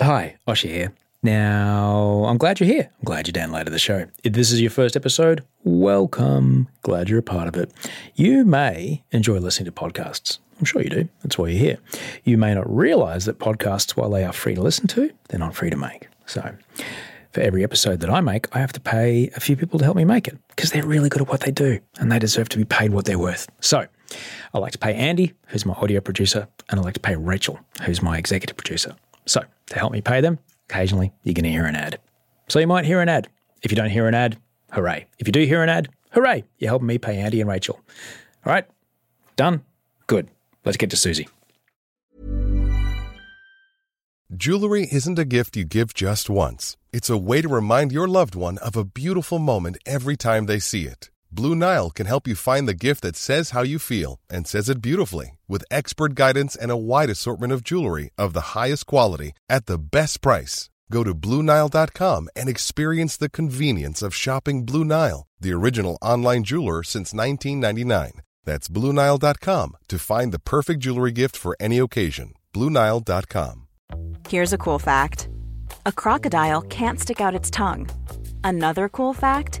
Hi, Osher here. Now, I'm glad you're here. I'm glad you downloaded the show. If this is your first episode, welcome. Glad you're a part of it. You may enjoy listening to podcasts. I'm sure you do. That's why you're here. You may not realize that podcasts, while they are free to listen to, they're not free to make. So, for every episode that I make, I have to pay a few people to help me make it because they're really good at what they do and they deserve to be paid what they're worth. So, I like to pay Andy, who's my audio producer, and I like to pay Rachel, who's my executive producer. So, to help me pay them, occasionally you're going to hear an ad. So, you might hear an ad. If you don't hear an ad, hooray. If you do hear an ad, hooray. You're helping me pay Andy and Rachel. All right, done? Good. Let's get to Susie. Jewelry isn't a gift you give just once, it's a way to remind your loved one of a beautiful moment every time they see it. Blue Nile can help you find the gift that says how you feel and says it beautifully with expert guidance and a wide assortment of jewelry of the highest quality at the best price. Go to BlueNile.com and experience the convenience of shopping Blue Nile, the original online jeweler since 1999. That's BlueNile.com to find the perfect jewelry gift for any occasion. BlueNile.com. Here's a cool fact a crocodile can't stick out its tongue. Another cool fact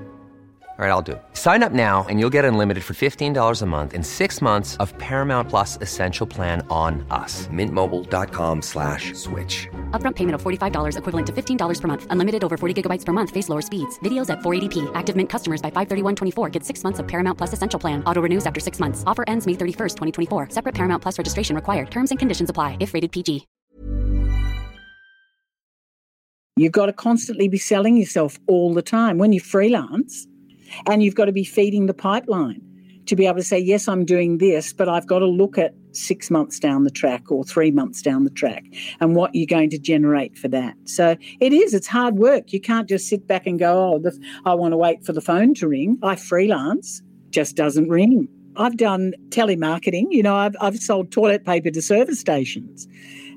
All right, I'll do it. Sign up now and you'll get unlimited for $15 a month in six months of Paramount Plus Essential Plan on us. Mintmobile.com slash switch. Upfront payment of $45 equivalent to $15 per month. Unlimited over 40 gigabytes per month. Face lower speeds. Videos at 480p. Active Mint customers by 531.24 get six months of Paramount Plus Essential Plan. Auto renews after six months. Offer ends May 31st, 2024. Separate Paramount Plus registration required. Terms and conditions apply if rated PG. You've got to constantly be selling yourself all the time when you freelance, and you've got to be feeding the pipeline to be able to say, Yes, I'm doing this, but I've got to look at six months down the track or three months down the track and what you're going to generate for that. So it is, it's hard work. You can't just sit back and go, Oh, I want to wait for the phone to ring. I freelance, just doesn't ring. I've done telemarketing, you know, I've, I've sold toilet paper to service stations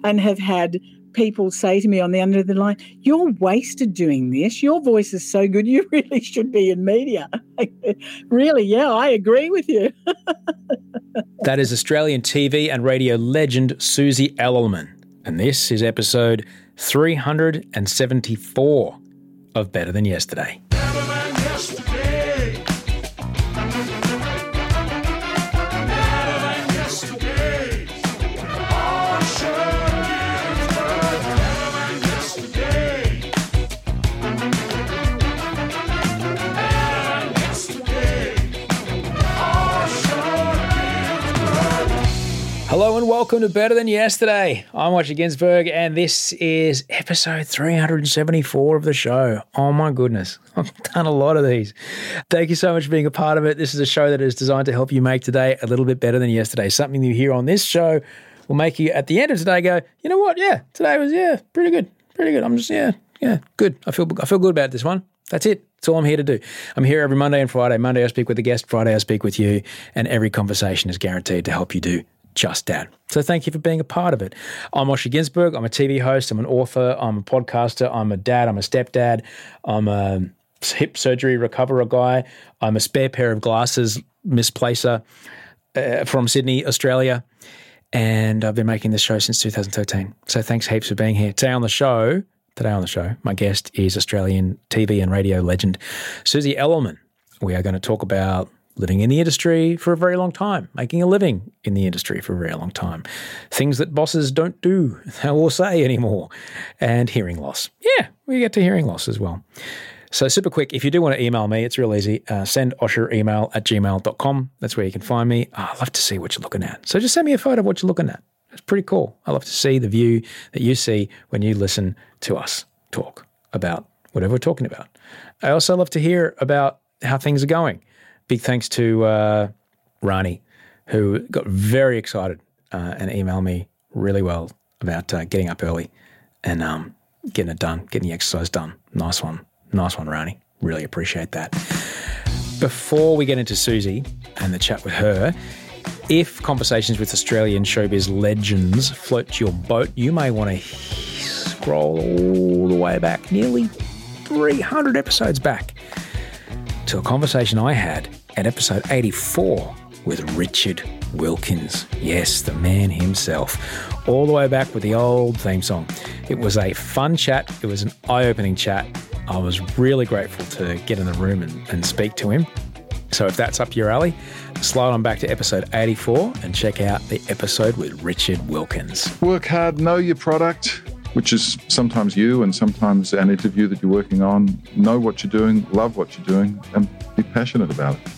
and have had people say to me on the end of the line, You're wasted doing this. Your voice is so good. You really should be in media. really, yeah, I agree with you. That is Australian TV and radio legend Susie Elelman. And this is episode 374 of Better Than Yesterday. Welcome to Better Than Yesterday. I'm Osher Günsberg, and this is episode 374 of the show. Oh my goodness, I've done a lot of these. Thank you so much for being a part of it. This is a show that is designed to help you make today a little bit better than yesterday. Something you hear on this show will make you at the end of today go, you know what? Yeah, today was yeah, pretty good, pretty good. I'm just yeah, yeah, good. I feel I feel good about this one. That's it. That's all I'm here to do. I'm here every Monday and Friday. Monday I speak with a guest, Friday I speak with you, and every conversation is guaranteed to help you do just that. So thank you for being a part of it. I'm Osher Günsberg. I'm a TV host. I'm an author. I'm a podcaster. I'm a dad. I'm a stepdad. I'm a hip surgery recoverer guy. I'm a spare pair of glasses misplacer uh, from Sydney, Australia. And I've been making this show since 2013. So thanks heaps for being here. Today on the show, today on the show, my guest is Australian TV and radio legend Susie Elelman. We are going to talk about living in the industry for a very long time, making a living in the industry for a very long time, things that bosses don't do or say anymore, and hearing loss. Yeah, we get to hearing loss as well. So, super quick, if you do want to email me, it's real easy. Uh, send Osher email at gmail.com. That's where you can find me. Oh, I love to see what you're looking at. So, just send me a photo of what you're looking at. It's pretty cool. I love to see the view that you see when you listen to us talk about whatever we're talking about. I also love to hear about how things are going big thanks to uh, Rani, who got very excited uh, and emailed me really well about uh, getting up early and um, getting it done, getting the exercise done. Nice one. Nice one, Rani. Really appreciate that. Before we get into Susie and the chat with her, if conversations with Australian showbiz legends float your boat, you may want to scroll all the way back, nearly 300 episodes back, to a conversation I had at episode 84 with Richard Wilkins. Yes, the man himself. All the way back with the old theme song. It was a fun chat, it was an eye opening chat. I was really grateful to get in the room and, and speak to him. So if that's up your alley, slide on back to episode 84 and check out the episode with Richard Wilkins. Work hard, know your product, which is sometimes you and sometimes an interview that you're working on. Know what you're doing, love what you're doing, and be passionate about it.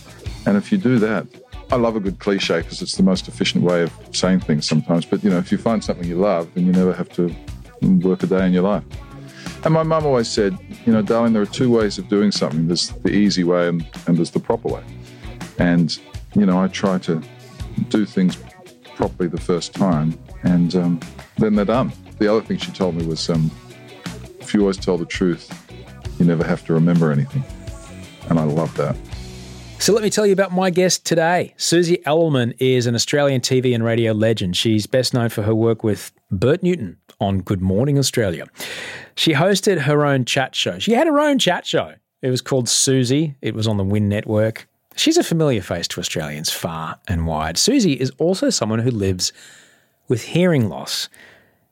And if you do that, I love a good cliche because it's the most efficient way of saying things sometimes. But you know, if you find something you love, then you never have to work a day in your life. And my mum always said, you know, darling, there are two ways of doing something. There's the easy way and, and there's the proper way. And, you know, I try to do things properly the first time and um, then they're done. The other thing she told me was um, if you always tell the truth, you never have to remember anything. And I love that. So let me tell you about my guest today. Susie Elelman is an Australian TV and radio legend. She's best known for her work with Bert Newton on Good Morning Australia. She hosted her own chat show. She had her own chat show. It was called Susie. It was on the Win Network. She's a familiar face to Australians far and wide. Susie is also someone who lives with hearing loss.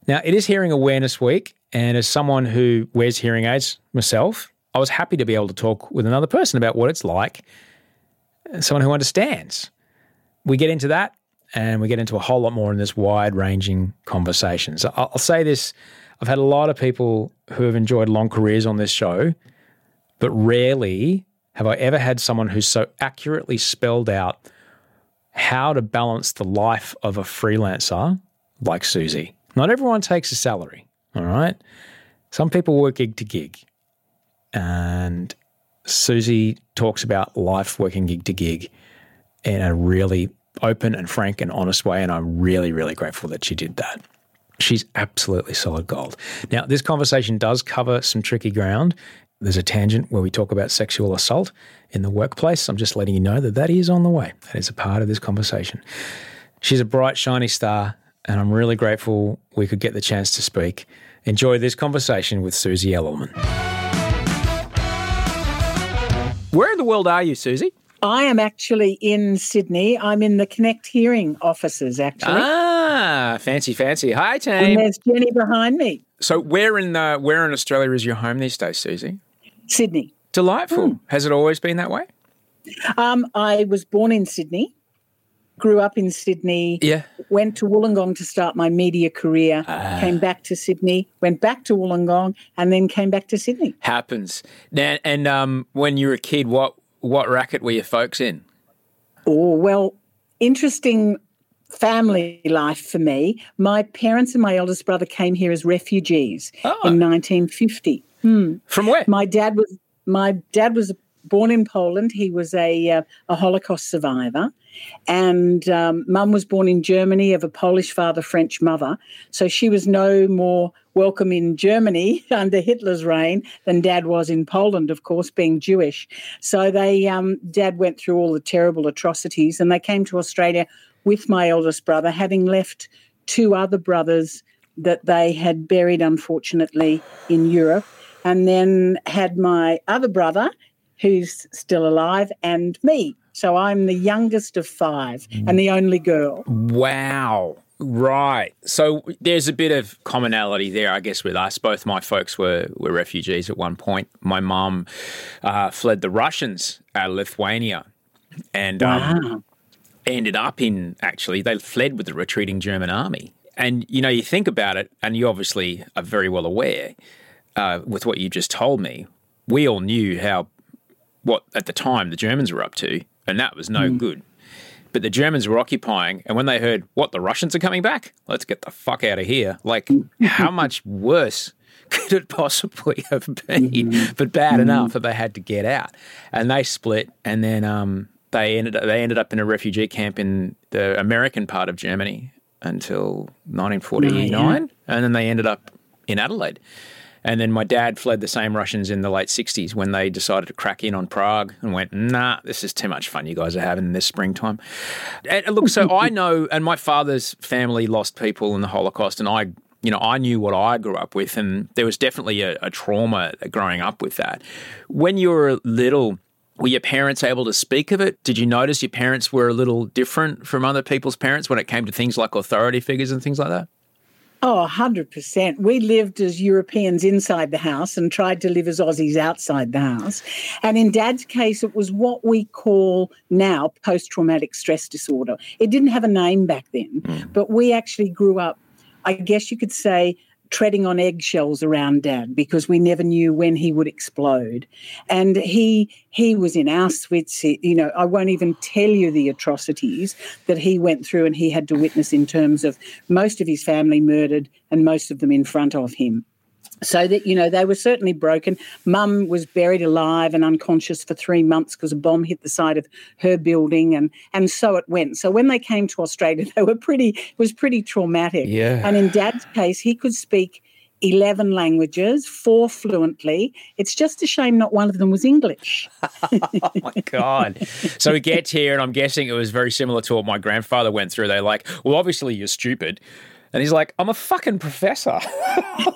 Now, it is Hearing Awareness Week, and as someone who wears hearing aids myself, I was happy to be able to talk with another person about what it's like someone who understands. We get into that and we get into a whole lot more in this wide ranging conversation. So I'll say this I've had a lot of people who have enjoyed long careers on this show, but rarely have I ever had someone who's so accurately spelled out how to balance the life of a freelancer like Susie. Not everyone takes a salary, all right? Some people work gig to gig. And Susie talks about life working gig to gig in a really open and frank and honest way. And I'm really, really grateful that she did that. She's absolutely solid gold. Now, this conversation does cover some tricky ground. There's a tangent where we talk about sexual assault in the workplace. I'm just letting you know that that is on the way. That is a part of this conversation. She's a bright, shiny star, and I'm really grateful we could get the chance to speak. Enjoy this conversation with Susie Elelman. Where in the world are you, Susie? I am actually in Sydney. I'm in the Connect Hearing offices, actually. Ah, fancy, fancy. Hi, and team. there's Jenny behind me, So, where in the, where in Australia is your home these days, Susie? Sydney. Delightful. Has it always been that way? Um, I was born in Sydney, grew up in Sydney, Yeah. went to Wollongong to start my media career, Ah. came back to Sydney, went back to Wollongong, and then came back to Sydney. Happens. Now, and um, when you were a kid, what what racket were your folks in? Oh, well, interesting family life for me. My parents and my eldest brother came here as refugees Oh. in 1950. From where? My dad was my dad was born in Poland. He was a uh, a Holocaust survivor, and um, Mum was born in Germany of a Polish father, French mother. So she was no more welcome in Germany under Hitler's reign than Dad was in Poland, of course, being Jewish. So they um, Dad went through all the terrible atrocities, and they came to Australia with my eldest brother, having left two other brothers that they had buried, unfortunately, in Europe and then had my other brother who's still alive and me. So I'm the youngest of five and the only girl. Wow. Right. So there's a bit of commonality there, I guess, with us. Both my folks were, were refugees at one point. My mum uh, fled the Russians out of Lithuania and um, ended up in, actually, they fled with the retreating German army. And, you know, you think about it, and you obviously are very well aware uh, with what you just told me. We all knew how, what at the time the Germans were up to, and that was no hmm. good. But the Germans were occupying, and when they heard, what, the Russians are coming back? Let's get the fuck out of here. Like, hmm. how much worse could it possibly have been? Hmm. But bad enough that they had to get out. And they split, and then um, they, ended, they ended up in a refugee camp in the American part of Germany. until 1949, and then they ended up in Adelaide. And then my dad fled the same Russians in the late 60s when they decided to crack in on Prague and went, nah, this is too much fun you guys are having this springtime. And look, so I know, and my father's family lost people in the Holocaust, and I you know, I knew what I grew up with, and there was definitely a, a trauma growing up with that. When you were little, were your parents able to speak of it? Did you notice your parents were a little different from other people's parents when it came to things like authority figures and things like that? Oh, 100%. We lived as Europeans inside the house and tried to live as Aussies outside the house. And in dad's case, it was what we call now post traumatic stress disorder. It didn't have a name back then, mm. but we actually grew up I guess you could say, treading on eggshells around dad because we never knew when he would explode. And he he was in auschwitz you know i won't even tell you the atrocities that he went through and he had to witness in terms of most of his family murdered and most of them in front of him so that you know they were certainly broken mum was buried alive and unconscious for three months because a bomb hit the side of her building and and so it went so when they came to australia they were pretty it was pretty traumatic yeah and in dad's case he could speak 11 languages, four fluently. It's just a shame not one of them was English. oh my God. So we get here, and I'm guessing it was very similar to what my grandfather went through. They're like, well, obviously you're stupid. And he's like, I'm a fucking professor.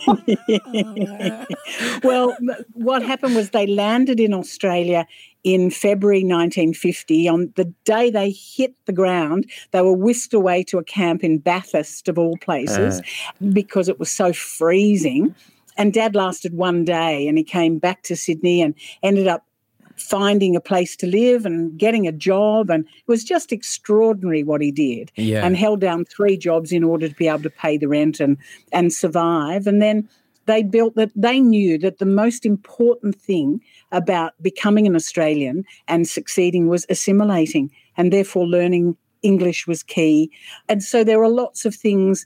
well, what happened was they landed in Australia in February 1950. On the day they hit the ground, they were whisked away to a camp in Bathurst, of all places, uh. because it was so freezing. And dad lasted one day and he came back to Sydney and ended up finding a place to live and getting a job. And it was just extraordinary what he did. Yeah. And held down three jobs in order to be able to pay the rent and, and survive. And then they built that they knew that the most important thing about becoming an Australian and succeeding was assimilating and therefore learning English was key. And so there are lots of things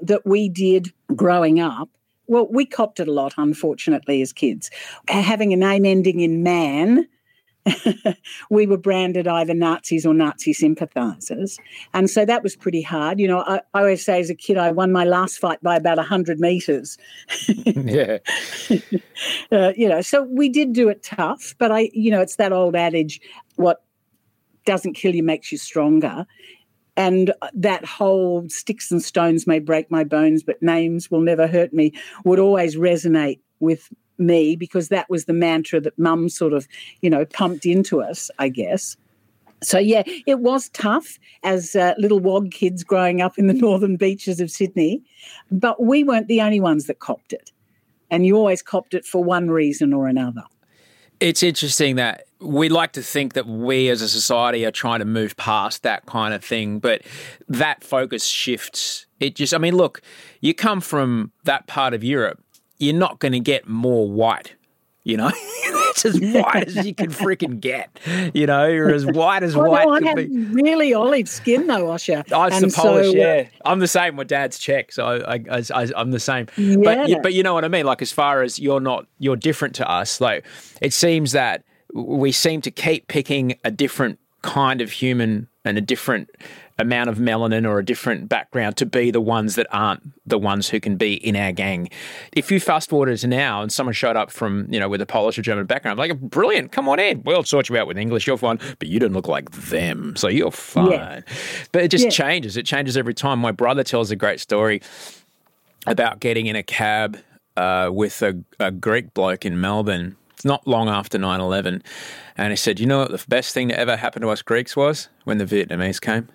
that we did growing up well, we copped it a lot, unfortunately, as kids. Having a name ending in man, we were branded either Nazis or Nazi sympathisers. And so that was pretty hard. You know, I, I, always say as a kid, I won my last fight by about 100 metres. yeah. Uh, you know, so we did do it tough, but I, you know, it's that old adage what doesn't kill you makes you stronger and that whole sticks and stones may break my bones, but names will never hurt me would always resonate with me because that was the mantra that mum sort of, you know, pumped into us, I guess. So, yeah, it was tough as uh, little wog kids growing up in the northern beaches of Sydney, but we weren't the only ones that copped it. And you always copped it for one reason or another. It's interesting that we like to think that we as a society are trying to move past that kind of thing, but that focus shifts. It just, I mean, look, you come from that part of Europe, you're not going to get more white. You know, it's as white as you can freaking get. You know, you're as white as well, white no, I have be. Really olive skin, though, Osher. I and suppose, so, uh, yeah. I'm the same. My dad's Czech, so I, I'm the same. Yeah. But, but you know what I mean. Like, as far as you're not, you're different to us. Like, it seems that we seem to keep picking a different kind of human and a different amount of melanin or a different background to be the ones that aren't the ones who can be in our gang. If you fast forward to now and someone showed up from, you know, with a Polish or German background, like, brilliant, come on in. We'll sort you out with English, you're fine. But you don't look like them, so you're fine. Yeah. But it just Yeah. changes. It changes every time. My brother tells a great story about getting in a cab uh, with a, a Greek bloke in Melbourne. It's not long after 9 11. And he said, You know what the best thing that ever happened to us Greeks was? When the Vietnamese came.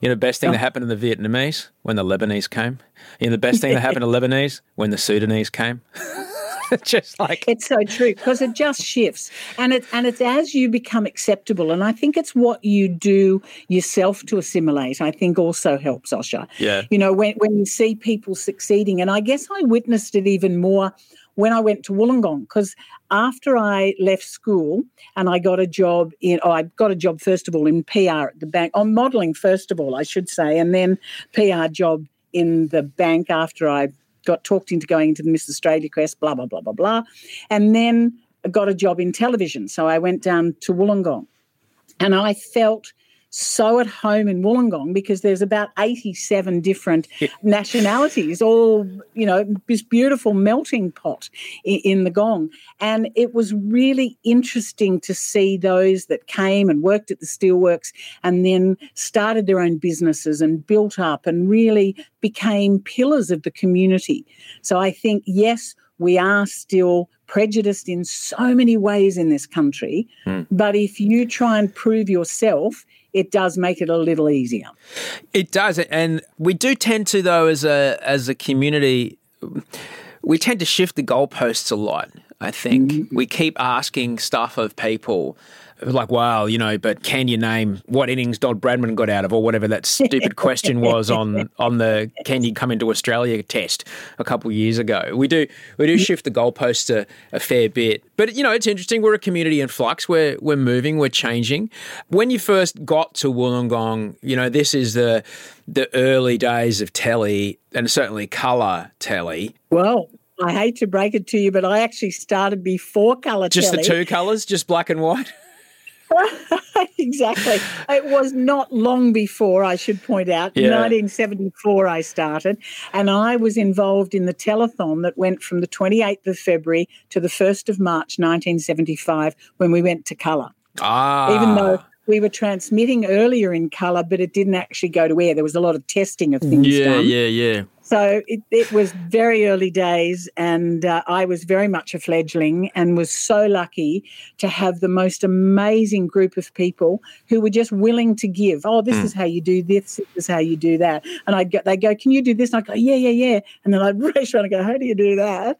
You know, the best thing that oh. happened to the Vietnamese? When the Lebanese came. You know, the best thing that happened to Lebanese? When the Sudanese came. Just like. It's so true because it just shifts, and it's and it's as you become acceptable, and I think it's what you do yourself to assimilate. I think also helps, Osher. Yeah. You know, when when you see people succeeding, and I guess I witnessed it even more when I went to Wollongong because after I left school and I got a job in, oh, I got a job first of all in PR at the bank, on modelling first of all, I should say, and then PR job in the bank after I got talked into going into the Miss Australia quest, blah, blah, blah, blah, blah. And then got a job in television. So I went down to Wollongong and I felt so at home in Wollongong because there's about 87 different nationalities, all, you know, this beautiful melting pot in, in, the gong. And it was really interesting to see those that came and worked at the steelworks and then started their own businesses and built up and really became pillars of the community. So I think, yes, we are still prejudiced in so many ways in this country. Mm. But if you try and prove yourself, it does make it a little easier. It does, and we do tend to, though, as a as a community, we tend to shift the goalposts a lot. I think mm-hmm. we keep asking stuff of people like, wow, you know, but can you name what innings Don Bradman got out of, or whatever that stupid question was on on the can you come into Australia test a couple of years ago? We do we do shift the goalposts a, a fair bit, but you know, it's interesting. We're a community in flux. We're we're moving. We're changing. When you first got to Wollongong, you know, this is the the early days of telly and certainly colour telly. Well, I hate to break it to you, but I actually started before colour. Just telly. the two colours, just black and white. exactly. It was not long before, I should point out. Yeah. 1974, I started, and I was involved in the telethon that went from the 28th of February to the 1st of March 1975 when we went to colour. Ah. Even though we were transmitting earlier in colour, but it didn't actually go to air. There was a lot of testing of things yeah, done. Yeah, yeah, yeah. So it, it was very early days, and uh, I was very much a fledgling and was so lucky to have the most amazing group of people who were just willing to give. Oh, this mm. is how you do this, this is how you do that. And I'd go, they go, Can you do this? And I'd go, Yeah, yeah, yeah. And then I'd race around and go, How do you do that?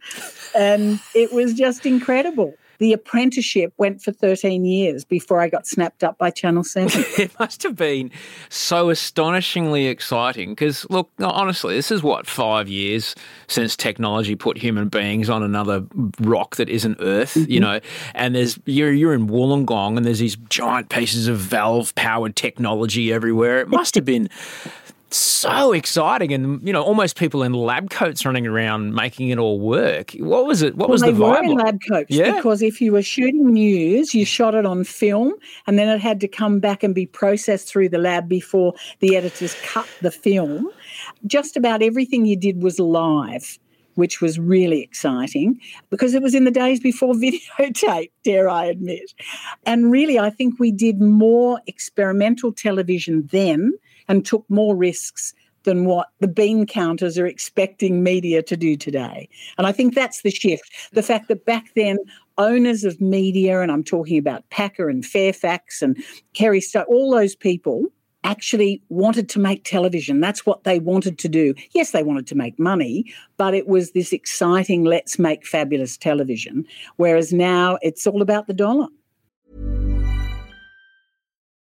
And it was just incredible the apprenticeship went for 13 years before I got snapped up by Channel 7. it must have been so astonishingly exciting because, look, honestly, this is what, five years since technology put human beings on another rock that isn't Earth, mm-hmm. you know, and there's you're, you're in Wollongong and there's these giant pieces of valve powered technology everywhere. It must have been so exciting and you know almost people in lab coats running around making it all work what was it what well, was the vibe were in lab coats yeah? because if you were shooting news you shot it on film and then it had to come back and be processed through the lab before the editors cut the film just about everything you did was live which was really exciting because it was in the days before videotape, dare I admit. And really, I think we did more experimental television then and took more risks than what the bean counters are expecting media to do today. And I think that's the shift. The fact that back then, owners of media, and I'm talking about Packer and Fairfax and Kerry Stokes, all those people actually wanted to make television. That's what they wanted to do. Yes, they wanted to make money, but it was this exciting, let's make fabulous television. Whereas now it's all about the dollar.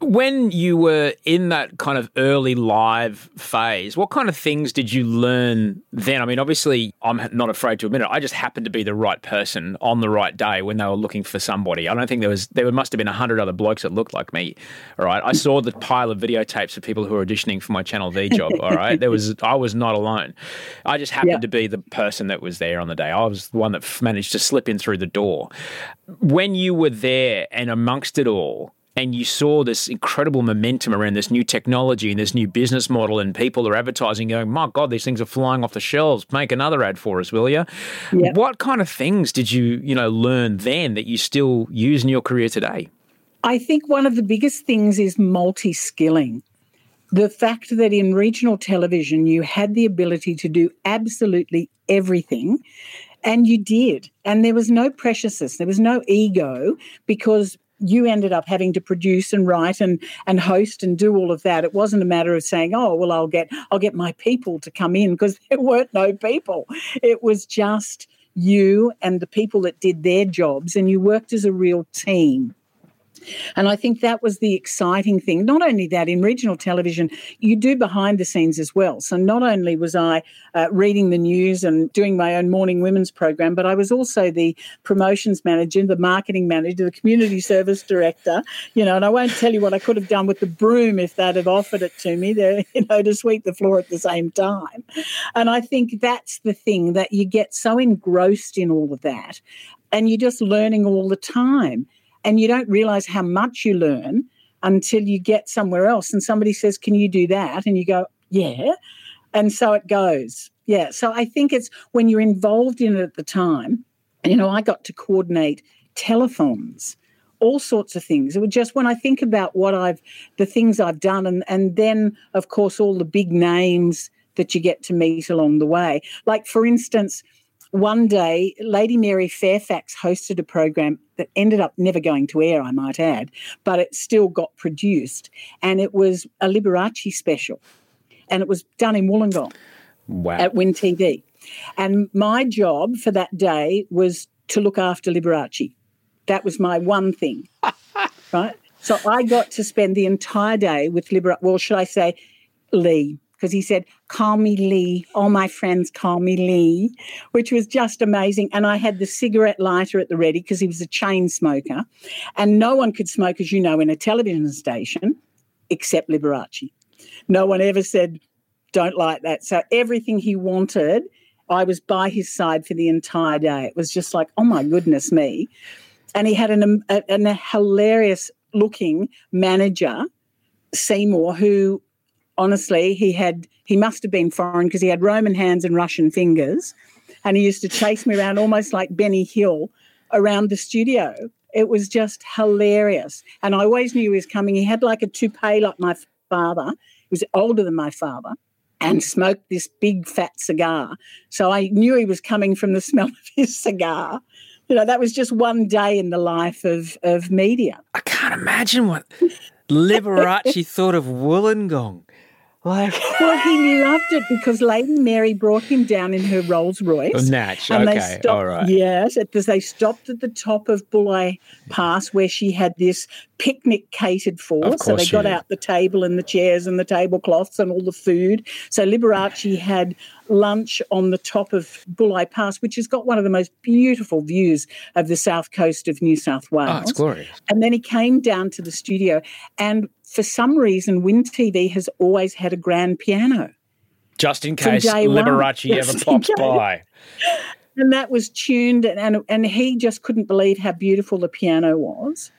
When you were in that kind of early live phase, what kind of things did you learn then? I mean, obviously, I'm not afraid to admit it. I just happened to be the right person on the right day when they were looking for somebody. I don't think there was there must have been a hundred other blokes that looked like me. All right, I saw the pile of videotapes of people who were auditioning for my Channel V job. All right, there was I was not alone. I just happened yeah. to be the person that was there on the day. I was the one that managed to slip in through the door. When you were there and amongst it all, and you saw this incredible momentum around this new technology and this new business model, and people are advertising, going, "My God, these things are flying off the shelves. Make another ad for us, will you?" Yeah. What kind of things did you, you know, learn then that you still use in your career today? I think one of the biggest things is multi skilling. The fact that in regional television you had the ability to do absolutely everything, and you did. And there was no preciousness, there was no ego because you ended up having to produce and write and and host and do all of that. It wasn't a matter of saying, "Oh, well, I'll get I'll get my people to come in," because there weren't no people. It was just you and the people that did their jobs, and you worked as a real team. And I think that was the exciting thing. Not only that, in regional television, you do behind the scenes as well. So not only was I uh, reading the news and doing my own morning women's program, but I was also the promotions manager, the marketing manager, the community service director. You know, and I won't tell you what I could have done with the broom if they'd have offered it to me. There, you know, to sweep the floor at the same time. And I think that's the thing that you get so engrossed in all of that, and you're just learning all the time and you don't realize how much you learn until you get somewhere else and somebody says, Can you do that? And you go, Yeah. And so it goes. Yeah. So I think it's when you're involved in it at the time, you know, I got to coordinate telephones all sorts of things. It was just when I think about what I've, the things I've done, and, and then, of course, all the big names that you get to meet along the way. Like, for instance, one day, Lady Mary Fairfax hosted a program that ended up never going to air, I might add, but it still got produced. And it was a Liberace special. And it was done in Wollongong Wow. at Win TV. And my job for that day was to look after Liberace. That was my one thing, right? So I got to spend the entire day with Liberace. Well, should I say Lee? Because he said, call me Lee. All my friends call me Lee, which was just amazing. And I had the cigarette lighter at the ready because he was a chain smoker. And no one could smoke, as you know, in a television station except Liberace. No one ever said, don't like that. So everything he wanted, I was by his side for the entire day. It was just like, oh my goodness me. And he had an, um, a, an hilarious looking manager, Seymour, who honestly, he had, he must have been foreign because he had Roman hands and Russian fingers. And he used to chase me around almost like Benny Hill around the studio. It was just hilarious. And I always knew he was coming. He had like a toupee like my father. He was older than my father and smoked this big fat cigar. So I knew he was coming from the smell of his cigar. You know, that was just one day in the life of, of media. I can't imagine what Liberace thought of Wollongong. Like, Well, he loved it because Lady Mary brought him down in her Rolls Royce. Natch, And they stopped, all right. Yes, because they stopped at the top of Bulli Pass where she had this picnic catered for. So they got did. out the table and the chairs and the tablecloths and all the food. So Liberace had lunch on the top of Bulli Pass, which has got one of the most beautiful views of the south coast of New South Wales. oh, it's glorious. And then he came down to the studio, and for some reason, Win TV has always had a grand piano. Just in case day one. Liberace ever pops by. And that was tuned, and, and, and he just couldn't believe how beautiful the piano was.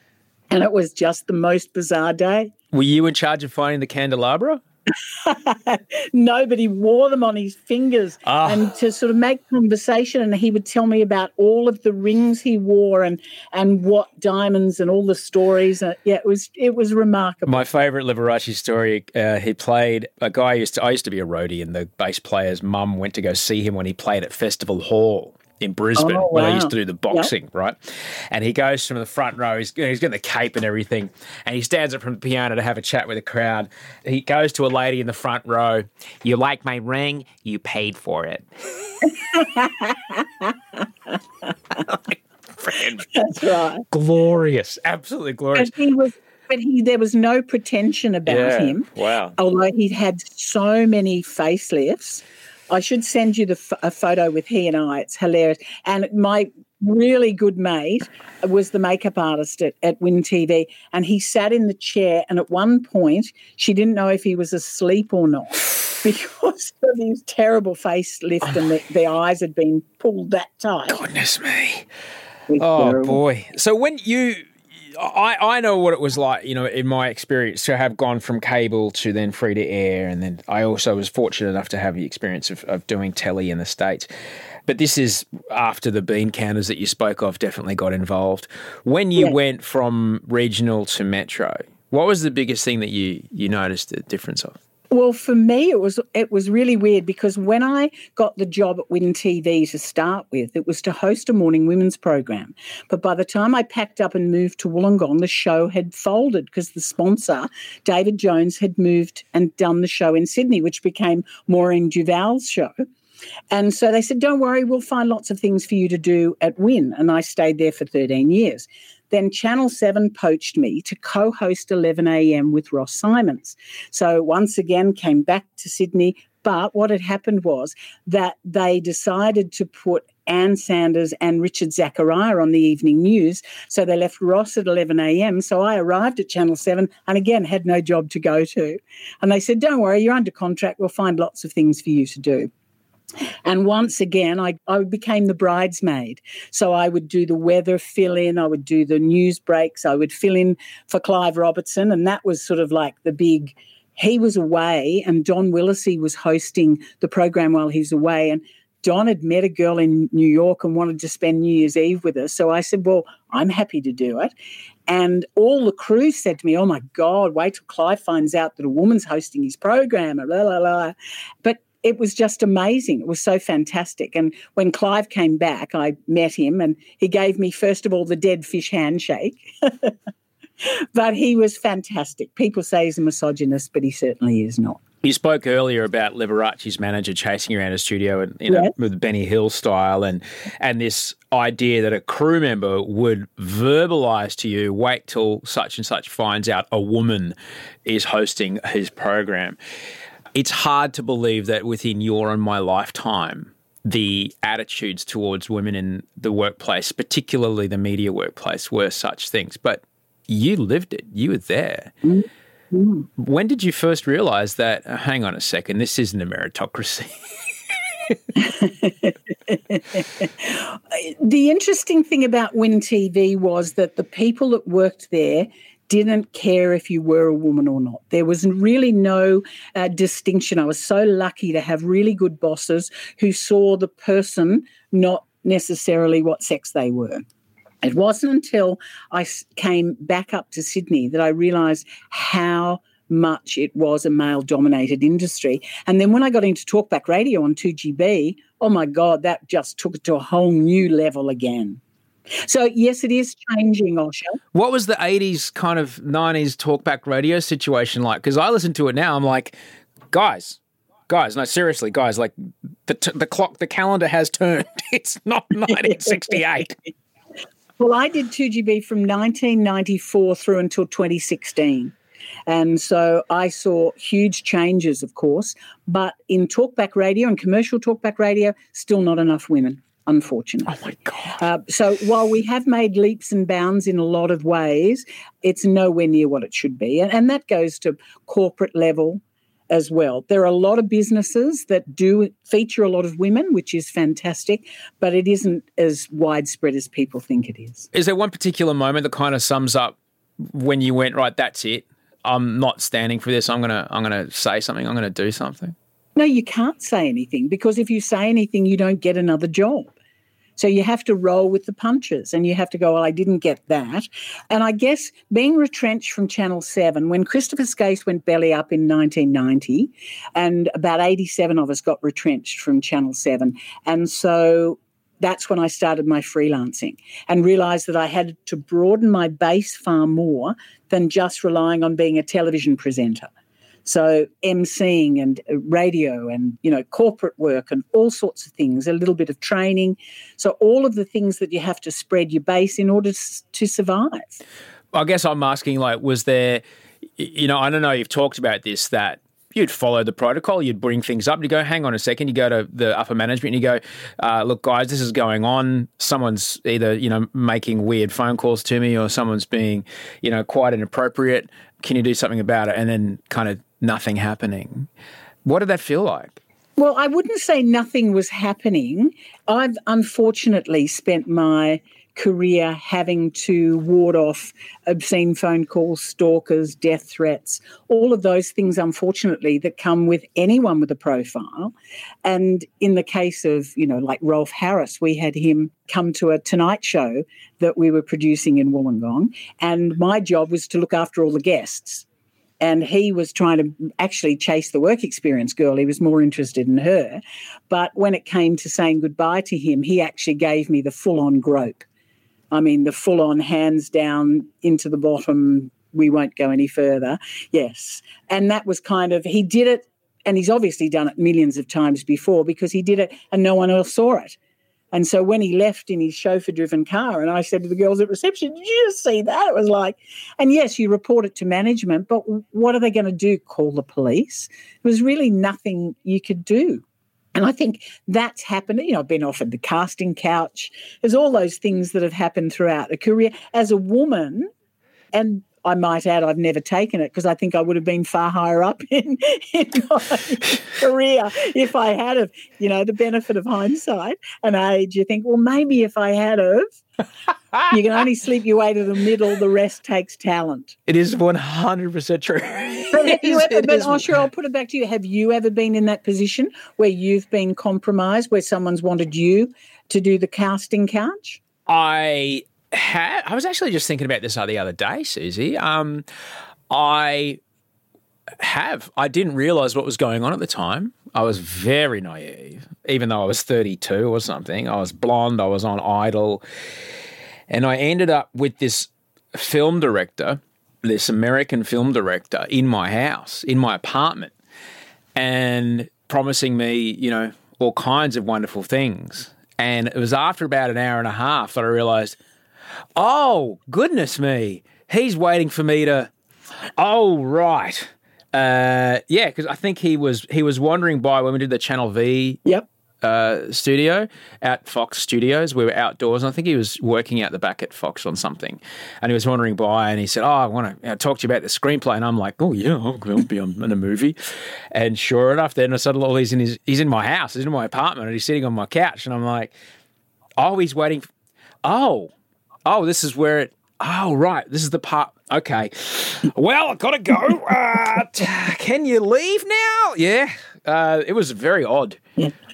And it was just the most bizarre day. Were you in charge of finding the candelabra? Nobody wore them on his fingers. Ah. And to sort of make conversation, and he would tell me about all of the rings he wore and and what diamonds and all the stories. Uh, yeah, it was it was remarkable. My favourite Liberace story, uh, he played a guy I used to I used to be a roadie and the bass player's mum went to go see him when he played at Festival Hall in Brisbane Oh, when they wow. used to do the boxing, right? And he goes from the front row, he's, he's got the cape and everything, and he stands up from the piano to have a chat with the crowd. He goes to a lady in the front row, You like my ring? You paid for it. That's right. glorious, absolutely glorious. But he was, but he there was no pretension about Yeah, him. wow. Although he'd had so many facelifts, I should send you the f- a photo with he and I. It's hilarious. And my really good mate was the makeup artist at, at Win TV, and he sat in the chair. And at one point, she didn't know if he was asleep or not because of his terrible facelift and the, the eyes had been pulled that tight. Goodness me. It was Oh terrible. boy! So when you I, I know what it was like, you know, in my experience to have gone from cable to then free to air. And then I also was fortunate enough to have the experience of, of doing telly in the States. But this is after the bean counters that you spoke of definitely got involved. When you Yeah. went from regional to metro, what was the biggest thing that you, you noticed the difference of? Well, for me, it was it was really weird because when I got the job at Win TV to start with, it was to host a morning women's program. But by the time I packed up and moved to Wollongong, the show had folded because the sponsor, David Jones, had moved and done the show in Sydney, which became Maureen Duval's show. And so they said, Don't worry, we'll find lots of things for you to do at Win. And I stayed there for 13 years. Then Channel 7 poached me to co host 11am with Ross Symonds. So once again, came back to Sydney. But what had happened was that they decided to put Ann Sanders and Richard Zachariah on the evening news. So they left Ross at 11 a.m. So I arrived at Channel 7 and again had no job to go to. And they said, Don't worry, you're under contract. We'll find lots of things for you to do. And once again, I, I became the bridesmaid. So I would do the weather fill in, I would do the news breaks, I would fill in for Clive Robertson. And that was sort of like the big, he was away and Don Willesee was hosting the program while he's away. And Don had met a girl in New York and wanted to spend New Year's Eve with her. So I said, Well, I'm happy to do it. And all the crew said to me, Oh my God, wait till Clive finds out that a woman's hosting his program. Blah, blah, blah. But it was just amazing. It was so fantastic. And when Clive came back, I met him and he gave me, first of all, the dead fish handshake. but he was fantastic. People say he's a misogynist, but he certainly is not. You spoke earlier about Liberace's manager chasing around a studio and you know Yes. with Benny Hill style and and this idea that a crew member would verbalize to you, wait till such and such finds out a woman is hosting his program. It's hard to believe that within your and my lifetime the attitudes towards women in the workplace, particularly the media workplace, were such things. But you lived it. You were there. When did you first realize that, uh, hang on a second, this isn't a meritocracy? the interesting thing about Win TV was that the people that worked there didn't care if you were a woman or not. There was really no uh, distinction. I was so lucky to have really good bosses who saw the person, not necessarily what sex they were. It wasn't until I came back up to Sydney that I realised how much it was a male dominated industry. And then when I got into talkback radio on 2GB, oh my God, that just took it to a whole new level again. So, yes, it is changing, Osher. what was the 80s kind of 90s talkback radio situation like? Because I listen to it now, I'm like, guys, guys, no, seriously, guys, like the, t- the clock, the calendar has turned. It's not 1968. Well, I did 2GB from 1994 through until 2016. And so I saw huge changes, of course, but in talkback radio and commercial talkback radio, still not enough women, unfortunately. oh my God. Uh, so while we have made leaps and bounds in a lot of ways, it's nowhere near what it should be. And, and that goes to corporate level as well. There are a lot of businesses that do feature a lot of women, which is fantastic, but it isn't as widespread as people think it is. Is there one particular moment that kind of sums up when you went, right, that's it? I'm not standing for this. I'm gonna I'm gonna say something. I'm gonna do something. No, you can't say anything because if you say anything, you don't get another job. So you have to roll with the punches and you have to go, well, I didn't get that. And I guess being retrenched from Channel 7, when Christopher Skase went belly up in 1990, and about 87 of us got retrenched from Channel 7. And so that's when I started my freelancing and realized that I had to broaden my base far more than just relying on being a television presenter. So emceeing and uh, radio and you know corporate work and all sorts of things, a little bit of training. So all of the things that you have to spread your base in order to survive. I guess I'm asking, like, was there, you know, I don't know, you've talked about this, that you'd follow the protocol, you'd bring things up, you go, hang on a second, you go to the upper management and you go, uh, look, guys, this is going on. Someone's either, you know, making weird phone calls to me or someone's being, you know, quite inappropriate. Can you do something about it? And then kind of nothing happening. What did that feel like? Well, I wouldn't say nothing was happening. I've unfortunately spent my career having to ward off obscene phone calls, stalkers, death threats, all of those things, unfortunately, that come with anyone with a profile. And in the case of, you know, like Rolf Harris, we had him come to a Tonight show that we were producing in Wollongong. And my job was to look after all the guests and he was trying to actually chase the work experience girl. He was more interested in her. But when it came to saying goodbye to him, he actually gave me the full on grope. I mean, the full on hands down into the bottom, we won't go any further. Yes. And that was kind of, he did it, and he's obviously done it millions of times before because he did it and no one else saw it. And so when he left in his chauffeur driven car, and I said to the girls at reception, Did you just see that? It was like, and yes, you report it to management, but what are they going to do? Call the police? There was really nothing you could do. And I think that's happened. You know, I've been offered the casting couch. There's all those things that have happened throughout a career. As a woman, and I might add, I've never taken it because I think I would have been far higher up in, in my career if I had of, you know, the benefit of hindsight and age. You think, well, maybe if I had of, you can only sleep your way to the middle. The rest takes talent. It is one hundred percent true. But, have you ever, but Osher, oh, I'll put it back to you. Have you ever been in that position where you've been compromised, where someone's wanted you to do the casting couch? I I was actually just thinking about this the other day, Susie. Um, I have. I didn't realize what was going on at the time. I was very naive, even though I was 32 or something. I was blonde. I was on Idol. And I ended up with this film director, this American film director, in my house, in my apartment, and promising me, you know, all kinds of wonderful things. And it was after about an hour and a half that I realized, oh, goodness me, he's waiting for me to. Oh, right. Uh, yeah, because I think he was he was wandering by when we did the Channel V Yep. uh, studio at Fox Studios. We were outdoors, and I think he was working out the back at Fox on something. And he was wandering by, and he said, "Oh, I want to talk to you about the screenplay." And I'm like, "Oh yeah, I'll, be on, in a movie." And sure enough, then I suddenly all he's in his he's in my house, he's in my apartment, and he's sitting on my couch, and I'm like, "Oh, he's waiting. Oh, oh, this is where it." Oh right, this is the part. Okay, well, I've gotta go. Uh, can you leave now? Yeah, uh, it was very odd,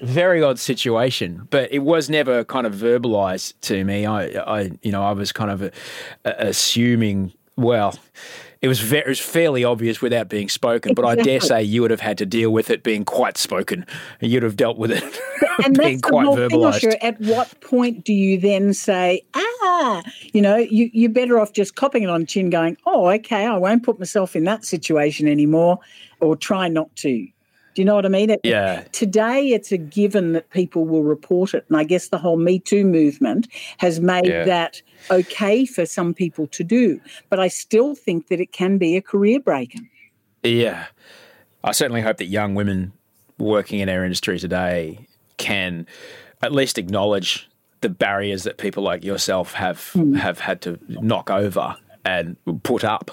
very odd situation, but it was never kind of verbalized to me. I, I you know, I was kind of uh assuming. Well, it was very, it was fairly obvious without being spoken, but I dare say you would have had to deal with it being quite spoken. You'd have dealt with it and being quite thing, verbalized. Osher. At what point do you then say, ah, you know, you, you're better off just copping it on the chin, going, oh, okay, I won't put myself in that situation anymore, or try not to. Do you know what I mean? It- Yeah. Today, it's a given that people will report it. And I guess the whole Me Too movement has made Yeah. that okay for some people to do. But I still think that it can be a career breaker. Yeah. I certainly hope that young women working in our industry today can at least acknowledge the barriers that people like yourself have hmm. have had to knock over and put up.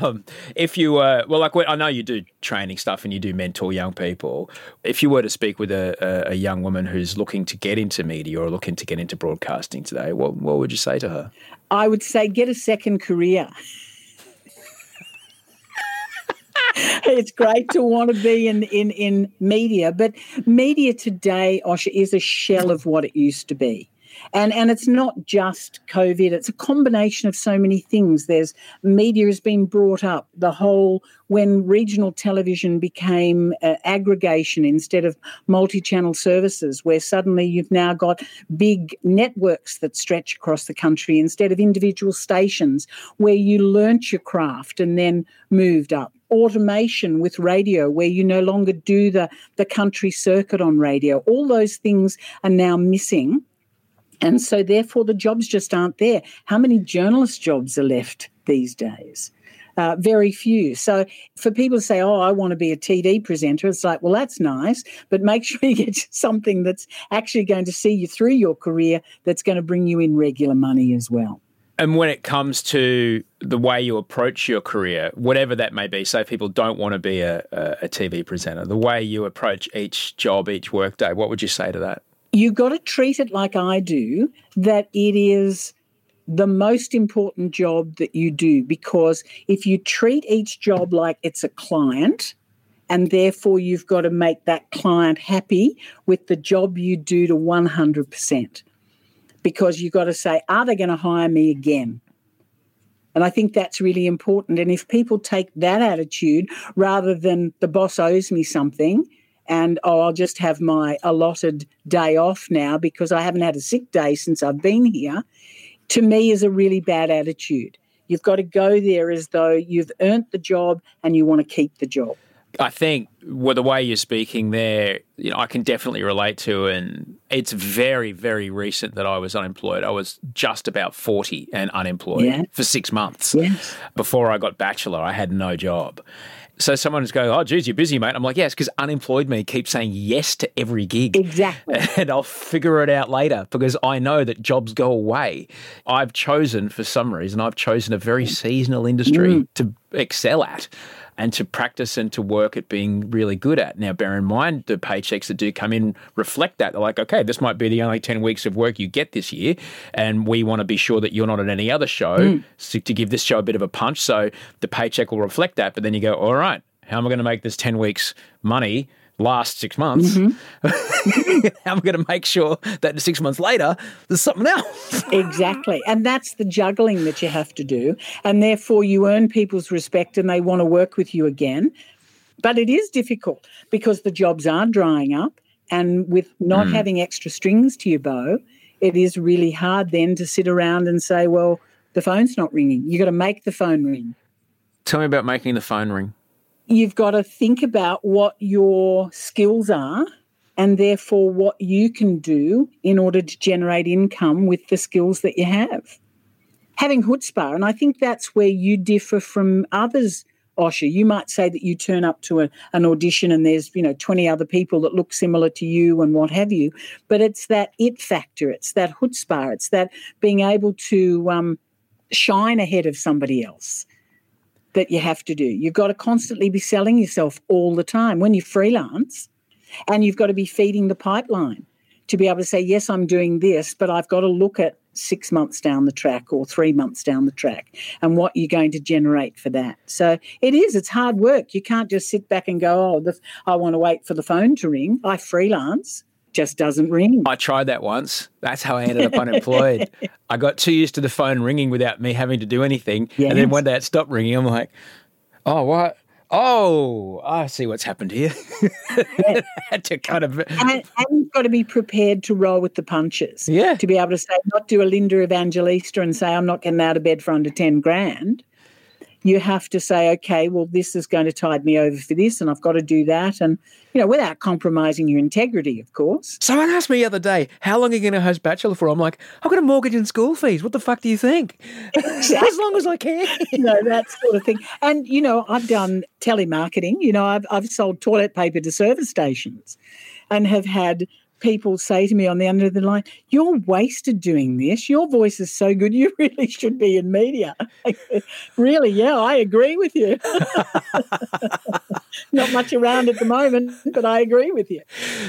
Um, if you were, well, like I know you do training stuff and you do mentor young people. If you were to speak with a, a, a young woman who's looking to get into media or looking to get into broadcasting today, what, what would you say to her? I would say get a second career. it's great to want to be in, in, in media, but media today, Osher, is a shell of what it used to be. And, and it's not just COVID, it's a combination of so many things. There's media has been brought up, the whole when regional television became uh, aggregation instead of multi channel services, where suddenly you've now got big networks that stretch across the country instead of individual stations where you learnt your craft and then moved up. Automation with radio where you no longer do the the country circuit on radio. All those things are now missing and so therefore the jobs just aren't there how many journalist jobs are left these days uh, very few. So for people to say, "Oh, I want to be a TV presenter," it's like, well, that's nice, but make sure you get something that's actually going to see you through your career, that's going to bring you in regular money as well. And when it comes to the way you approach your career, whatever that may be, say people don't want to be a, a TV presenter, the way you approach each job, each workday, what would you say to that? You got to treat it like I do, that it is the most important job that you do because if you treat each job like it's a client, and therefore you've got to make that client happy with the job you do to 100%. Because you've got to say, are they going to hire me again? And I think that's really important. And if people take that attitude rather than the boss owes me something and, oh, I'll just have my allotted day off now because I haven't had a sick day since I've been here, to me is a really bad attitude. You've got to go there as though you've earned the job and you want to keep the job. I think well, the way you're speaking there, you know, I can definitely relate to, and it's very, very recent that I was unemployed. I was just about forty and unemployed Yeah. for six months. Yes. Before I got bachelor, I had no job. So someone's going, "Oh, geez, you're busy, mate." I'm like, "Yes," because unemployed me keeps saying yes to every gig, Exactly. and I'll figure it out later because I know that jobs go away. I've chosen, for some reason, I've chosen a very mm. seasonal industry mm. to excel at and to practice and to work at being really good at. Now, bear in mind, the paychecks that do come in reflect that. They're like, okay, this might be the only 10 weeks of work you get this year, and we want to be sure that you're not at any other show hmm. so to give this show a bit of a punch. So the paycheck will reflect that. But then you go, all right, how am I going to make this 10 weeks money? Last six months, how am I going to make sure that six months later there's something else? Exactly. And that's the juggling that you have to do. And therefore, you earn people's respect and they want to work with you again. But it is difficult because the jobs are drying up. And with not hmm. having extra strings to your bow, it is really hard then to sit around and say, well, the phone's not ringing. You've got to make the phone ring. Tell me about making the phone ring. You've got to think about what your skills are and therefore what you can do in order to generate income with the skills that you have. Having chutzpah, and I think that's where you differ from others, Osher. You might say that you turn up to a, an audition and there's, you know, 20 other people that look similar to you and what have you, but it's that it factor, it's that chutzpah, it's that being able to um, shine ahead of somebody else that you have to do. You've got to constantly be selling yourself all the time when you freelance, and you've got to be feeding the pipeline to be able to say, yes, I'm doing this, but I've got to look at six months down the track or three months down the track and what you're going to generate for that. So it is, it's hard work. You can't just sit back and go, oh, the, I want to wait for the phone to ring. I freelance, just doesn't ring. I tried that once. That's how I ended up unemployed. I got too used to the phone ringing without me having to do anything. And then Yes. one day it stopped ringing. I'm like, oh, what? Oh, I see what's happened here. had to kind of. and, and you've got to be prepared to roll with the punches. Yeah. To be able to say, not do a Linda Evangelista and say, I'm not getting out of bed for under 10 grand. You have to say, okay, well, this is going to tide me over for this, and I've got to do that. And, you know, without compromising your integrity, of course. Someone asked me the other day, how long are you going to host Bachelor for? I'm like, I've got a mortgage and school fees. What the fuck do you think? as long as I can. you know, that sort of thing. And, you know, I've done telemarketing. You know, I've, I've sold toilet paper to service stations and have had people say to me on the end of the line, You're wasted doing this. Your voice is so good. You really should be in media. really? Yeah, I agree with you. Not much around at the moment, but I agree with you.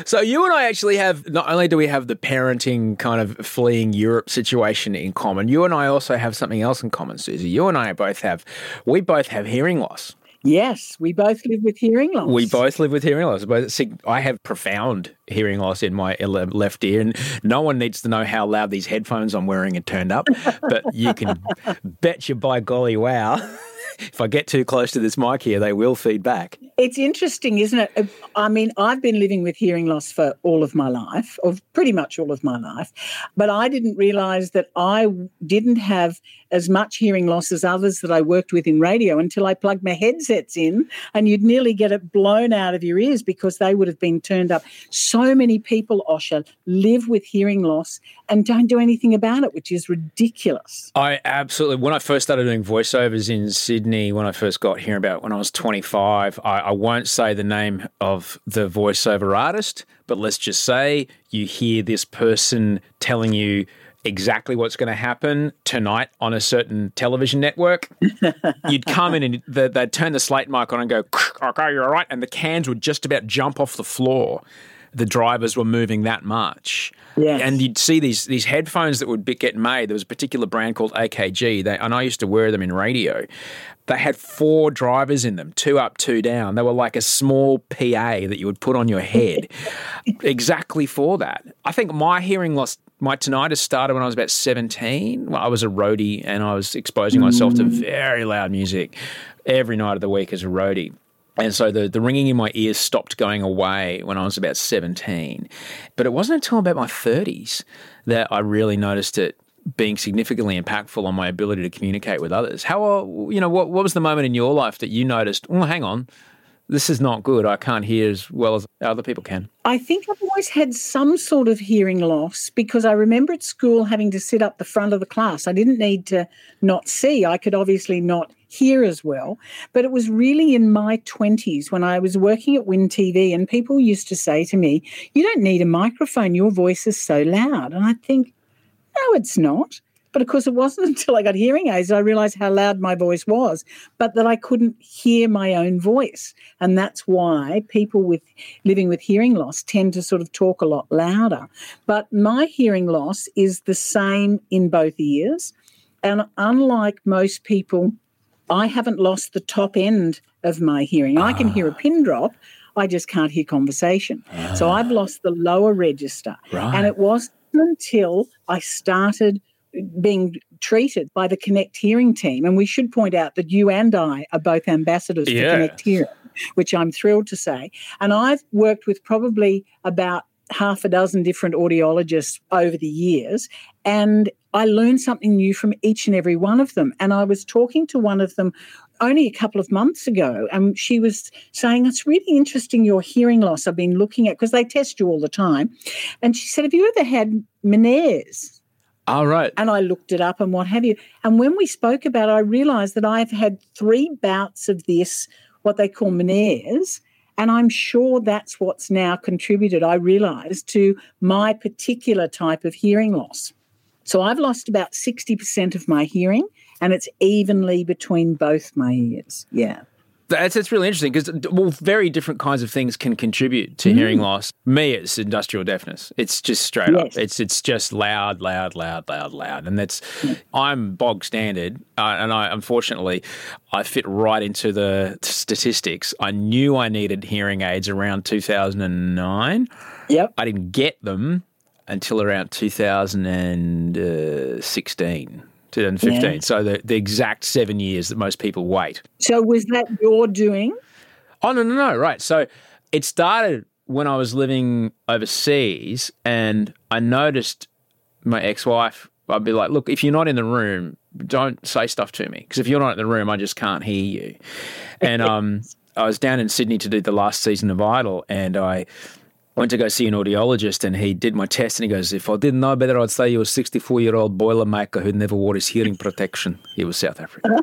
So you and I actually have not only do we have the parenting kind of fleeing Europe situation in common, you and I also have something else in common, Susie. You and I both have we both have hearing loss. Yes, we both live with hearing loss. We both live with hearing loss. But I have profound hearing loss in my left ear, and no one needs to know how loud these headphones I'm wearing are turned up. But you can bet you by golly wow, if I get too close to this mic here, they will feed back. It's interesting, isn't it? I mean, I've been living with hearing loss for all of my life, or pretty much all of my life, but I didn't realize that I didn't have as much hearing loss as others that I worked with in radio until I plugged my headsets in, and you'd nearly get it blown out of your ears because they would have been turned up. So many people, Osher, live with hearing loss and don't do anything about it, which is ridiculous. I absolutely. When I first started doing voiceovers in Sydney, when I first got here about when I was 25, I, I won't say the name of the voiceover artist, but let's just say you hear this person telling you exactly what's going to happen tonight on a certain television network. You'd come in and the, they'd turn the slate mic on and go, okay, you're all right. And the cans would just about jump off the floor the drivers were moving that much. Yes. And you'd see these these headphones that would be, get made. There was a particular brand called AKG, they, and I used to wear them in radio. They had four drivers in them, two up, two down. They were like a small PA that you would put on your head, exactly for that. I think my hearing loss, my tinnitus started when I was about seventeen. Well, I was a roadie and I was exposing myself to mm. very loud music every night of the week as a roadie. And so the, the ringing in my ears stopped going away when I was about 17. But it wasn't until about my 30s that I really noticed it being significantly impactful on my ability to communicate with others. How, uh, you know, what, what was the moment in your life that you noticed, well, hang on, this is not good. I can't hear as well as other people can. I think I've always had some sort of hearing loss because I remember at school having to sit up the front of the class. I didn't need to not see. I could obviously not hear as well. But it was really in my 20s when I was working at Win TV, and people used to say to me, You don't need a microphone. Your voice is so loud. And I think, No, it's not. But of course, it wasn't until I got hearing aids that I realized how loud my voice was, but that I couldn't hear my own voice. And that's why people with living with hearing loss tend to sort of talk a lot louder. But my hearing loss is the same in both ears. And unlike most people, I haven't lost the top end of my hearing. I can hear a ah. pin drop. I just can't hear conversation. So ah. I've lost the lower register. Right. And it wasn't until I started being treated by the Connect Hearing team. And we should point out that you and I are both ambassadors for Connect Hearing, which I'm thrilled to say. And I've worked with probably about half a dozen different audiologists over the years. And I learned something new from each and every one of them. And I was talking to one of them only a couple of months ago, and she was saying, It's really interesting your hearing loss I've been looking at because they test you all the time. And she said, Have you ever had Meniere's? All right. and I looked it up and what have you. And when we spoke about it, I realized that I've had three bouts of this, what they call Meniere's, and I'm sure that's what's now contributed, I realize, to my particular type of hearing loss. So I've lost about 60% of my hearing, and it's evenly between both my ears. Yeah. That's, that's really interesting because well, very different kinds of things can contribute to hearing loss. Me, it's industrial deafness. It's just straight up. Yes. It's it's just loud, loud, loud, loud, loud, and that's I'm bog standard, uh, and I unfortunately I fit right into the statistics. I knew I needed hearing aids around 2009. Yep. I didn't get them until around 2016. 2015. Yeah. So the, the exact seven years that most people wait. So was that your doing? Oh no, no, no, right. So it started when I was living overseas and I noticed my ex-wife I'd be like, "Look, if you're not in the room, don't say stuff to me because if you're not in the room, I just can't hear you." And um I was down in Sydney to do the last season of Idol and I went to go see an audiologist and he did my test and he goes, If I didn't know better, I'd say you're a 64 year old boilermaker who never wore his hearing protection. He was South African.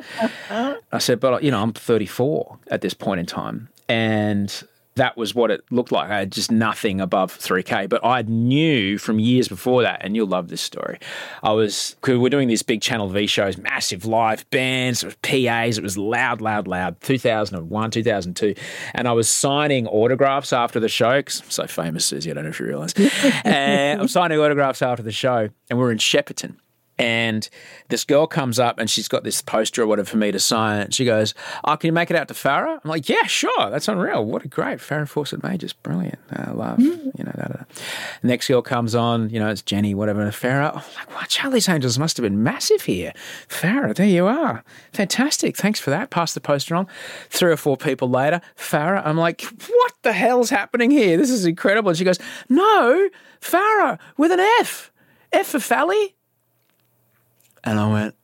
I said, But, you know, I'm 34 at this point in time. And that was what it looked like. I had just nothing above 3K. But I knew from years before that, and you'll love this story. I was, we're doing these big Channel V shows, massive live bands, it was PAs, it was loud, loud, loud, 2001, 2002. And I was signing autographs after the show, 'cause I'm so famous, Susie, I don't know if you realize. and eh, I'm signing autographs after the show, and we're in Shepparton. And this girl comes up and she's got this poster or whatever for me to sign. And she goes, Oh, can you make it out to Farah? I'm like, Yeah, sure. That's unreal. What a great Farrah Fawcett Majors. Brilliant. I love, mm-hmm. you know, da, da, da. Next girl comes on, you know, it's Jenny, whatever. And Farah, I'm like, Wow, Charlie's Angels must have been massive here. Farah, there you are. Fantastic. Thanks for that. Pass the poster on. Three or four people later, Farah, I'm like, What the hell's happening here? This is incredible. And she goes, No, Farah with an F. F for Fally. And I went,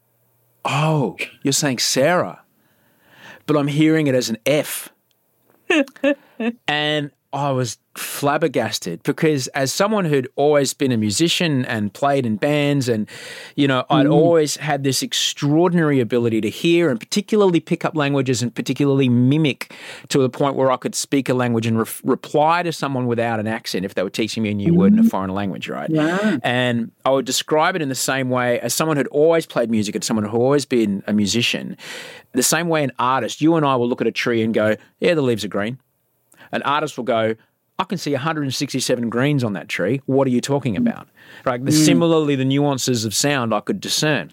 Oh, you're saying Sarah, but I'm hearing it as an F. and I was flabbergasted because, as someone who'd always been a musician and played in bands, and you know, I'd mm. always had this extraordinary ability to hear and particularly pick up languages and particularly mimic to the point where I could speak a language and re- reply to someone without an accent if they were teaching me a new word in a mm. foreign language, right? Wow. And I would describe it in the same way as someone who'd always played music and someone who'd always been a musician. The same way an artist, you and I will look at a tree and go, yeah, the leaves are green. An artist will go, I can see 167 greens on that tree. What are you talking about? Right. The, Similarly, the nuances of sound I could discern.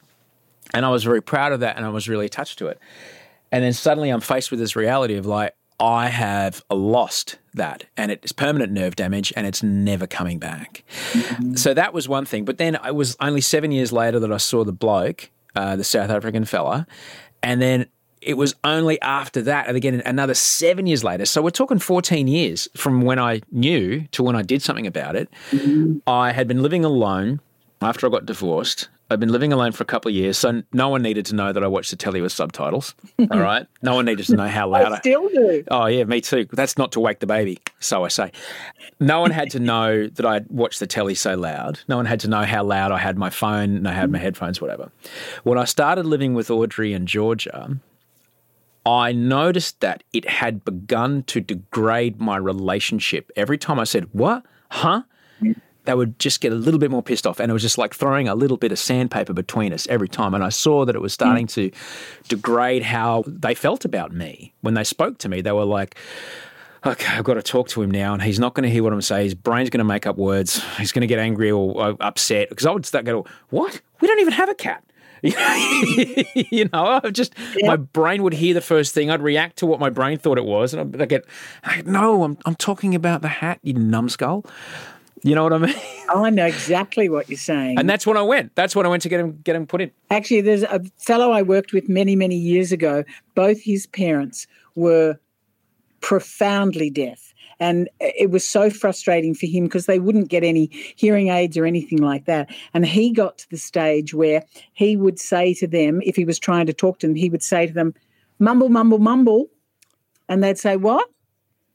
And I was very proud of that and I was really attached to it. And then suddenly I'm faced with this reality of like, I have lost that and it's permanent nerve damage and it's never coming back. So that was one thing. But then it was only seven years later that I saw the bloke, uh, the South African fella. And then it was only after that, and again, another seven years later. So we're talking 14 years from when I knew to when I did something about it. I had been living alone after I got divorced. I'd been living alone for a couple of years, so no one needed to know that I watched the telly with subtitles. All right, no one needed to know how loud I still do. Oh yeah, me too. That's not to wake the baby, so I say. No one had to know that I watched the telly so loud. No one had to know how loud I had my phone and I had my headphones, whatever. When I started living with Audrey in Georgia, I noticed that it had begun to degrade my relationship. Every time I said, What? Huh? They would just get a little bit more pissed off. And it was just like throwing a little bit of sandpaper between us every time. And I saw that it was hmm. starting to degrade how they felt about me. When they spoke to me, they were like, okay, I've got to talk to him now, and he's not going to hear what I'm saying. His brain's going to make up words. He's going to get angry or, or upset because I would start going, "What? We don't even have a cat." you know, I just my brain would hear the first thing. I'd react to what my brain thought it was, and I'd, I'd get, "No, I'm I'm talking about the hat, you numbskull." You know what I mean? I know exactly what you're saying. And that's when I went. That's when I went to get him get him put in. Actually, there's a fellow I worked with many, many years ago. Both his parents were profoundly deaf. And it was so frustrating for him because they wouldn't get any hearing aids or anything like that. And he got to the stage where he would say to them, if he was trying to talk to them, he would say to them, mumble, mumble, mumble. And they'd say, what?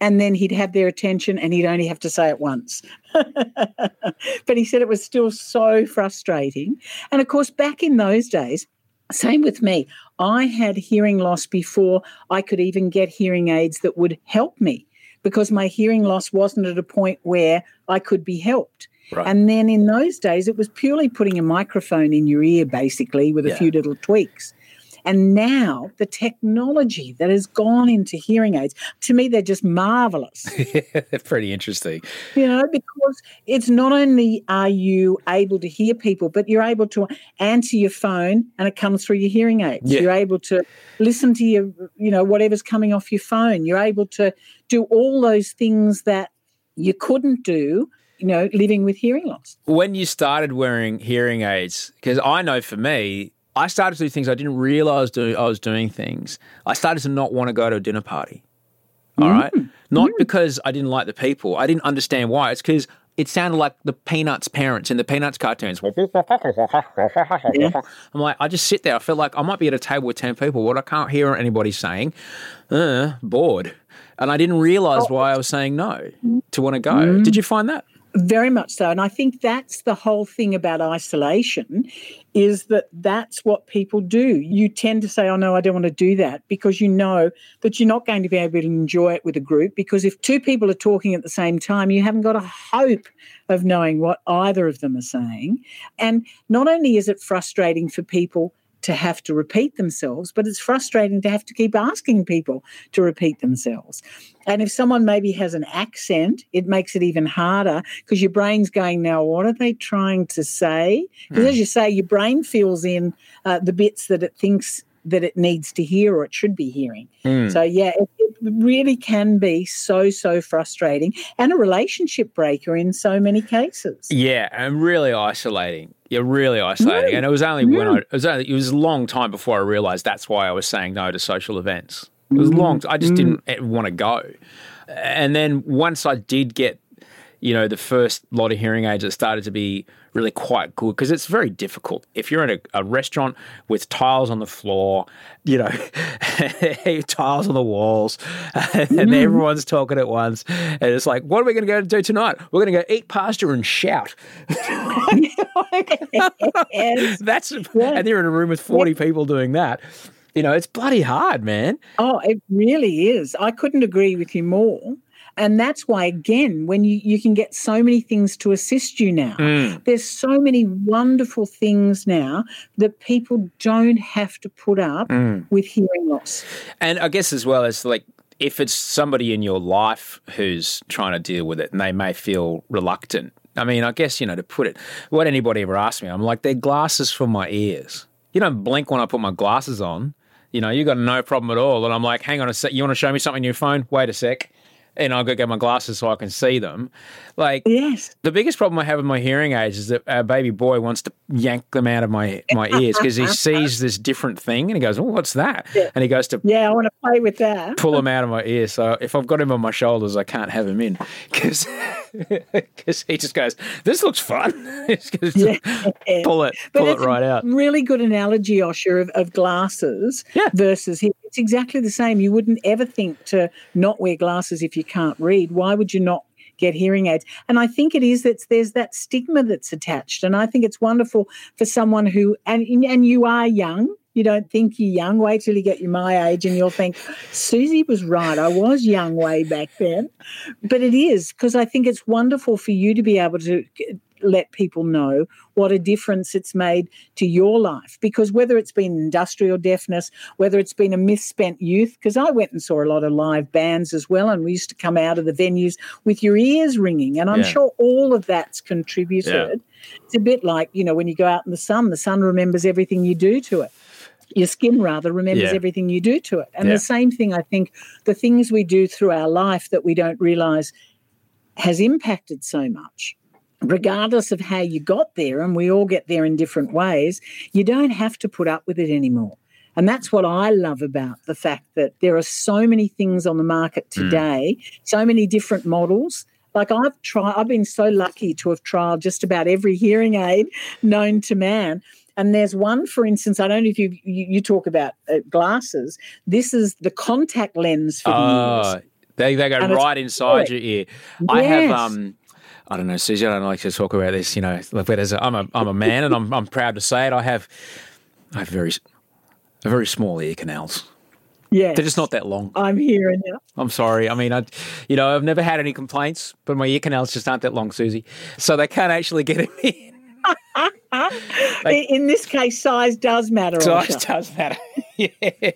And then he'd have their attention and he'd only have to say it once. but he said it was still so frustrating. And of course, back in those days, same with me. I had hearing loss before I could even get hearing aids that would help me because my hearing loss wasn't at a point where I could be helped. Right. And then in those days, it was purely putting a microphone in your ear, basically, with a few little tweaks. And now the technology that has gone into hearing aids, to me, they're just marvelous. Pretty interesting. you know, because it's not only are you able to hear people, but you're able to answer your phone and it comes through your hearing aids. Yeah. You're able to listen to your, you know, whatever's coming off your phone. You're able to do all those things that you couldn't do, you know, living with hearing loss. when you started wearing hearing aids, because I know for me, I started to do things I didn't realize do, I was doing things. I started to not want to go to a dinner party. All right, mm. not mm. because I didn't like the people. I didn't understand why. It's because it sounded like the Peanuts parents in the Peanuts cartoons. I'm like, I just sit there. I feel like I might be at a table with ten people. What I can't hear anybody saying, uh, bored. And I didn't realize oh. why I was saying no to want to go. Mm. Did you find that? Very much so. And I think that's the whole thing about isolation is that that's what people do. You tend to say, oh, no, I don't want to do that because you know that you're not going to be able to enjoy it with a group. Because if two people are talking at the same time, you haven't got a hope of knowing what either of them are saying. And not only is it frustrating for people to have to repeat themselves, but it's frustrating to have to keep asking people to repeat themselves. And if someone maybe has an accent, it makes it even harder because your brain's going, now, what are they trying to say? Because as you say, your brain fills in uh, the bits that it thinks that it needs to hear or it should be hearing. So, hmm. yeah, it, it really can be so, so frustrating and a relationship breaker in so many cases. Yeah, and really isolating. You're really isolating. And it was only when hmm. I it was only, it was a long time before I realized that's why I was saying no to social events. It was hmm. long. I just didn't eh, want to go. And then once I did get, you know, the first lot of hearing aids, that started to be really quite good because it's very difficult. If you're in a, a restaurant with tiles on the floor, you know, tiles on the walls, and mm-hmm. everyone's talking at once, and it's like, what are we going to go do tonight? We're going to go eat pasta and shout. That's and you're in a room with forty people doing that. You know, it's bloody hard, man. Oh, it really is. I couldn't agree with you more. And that's why, again, when you, you can get so many things to assist you now, mm. there's so many wonderful things now that people don't have to put up mm. with hearing loss. And I guess as well as like if it's somebody in your life who's trying to deal with it and they may feel reluctant. I mean, I guess, you know, to put it, what anybody ever asked me, I'm like, they're glasses for my ears. You don't blink when I put my glasses on. You know, you got no problem at all. And I'm like, hang on a sec, you want to show me something on your phone? Wait a sec and I'll go get my glasses so I can see them. Like, yes, the biggest problem I have with my hearing aids is that our baby boy wants to yank them out of my my ears because he sees this different thing and he goes, "Oh, what's that?" Yeah. And he goes to yeah, I want to play with that. pull them out of my ear. So if I've got him on my shoulders, I can't have him in because because he just goes, "This looks fun." Yeah. pull it, But pull it right out. Really good analogy, Osher, of, of glasses Yeah. versus here. It's exactly the same. You wouldn't ever think to not wear glasses if you can't read. Why would you not get hearing aids? And I think it is that there's that stigma that's attached. And I think it's wonderful for someone who and and you are young. You don't think you're young. Wait till you get you my age, and you'll think Susie was right. I was young way back then, but it is because I think it's wonderful for you to be able to let people know what a difference it's made to your life. Because whether it's been industrial deafness, whether it's been a misspent youth, because I went and saw a lot of live bands as well, and we used to come out of the venues with your ears ringing. And I'm Yeah. sure all of that's contributed. It's a bit like, you know, when you go out in the sun, the sun remembers everything you do to it. Your skin, rather, remembers Yeah. everything you do to it. And Yeah. the same thing, I think, the things we do through our life that we don't realize has impacted so much. Regardless of how you got there, and we all get there in different ways, you don't have to put up with it anymore. And that's what I love about the fact that there are so many things on the market today, so many different models. Like I've tried, I've been so lucky to have tried just about every hearing aid known to man. And there's one, for instance, I don't know if you you, you talk about uh, glasses. This is the contact lens for the ears. Oh, they they go And right inside your ear. I have um. I don't know, Susie. I don't like to talk about this. You know, like, but as a, I'm a I'm a man, and I'm I'm proud to say it. I have I have very a very small ear canals. Yeah. They're just not that long. I'm hearing you. I'm sorry. I mean, I, you know, I've never had any complaints, but my ear canals just aren't that long, Susie. So they can't actually get in me. in, this case, size does matter. Size Osher. does matter. yeah,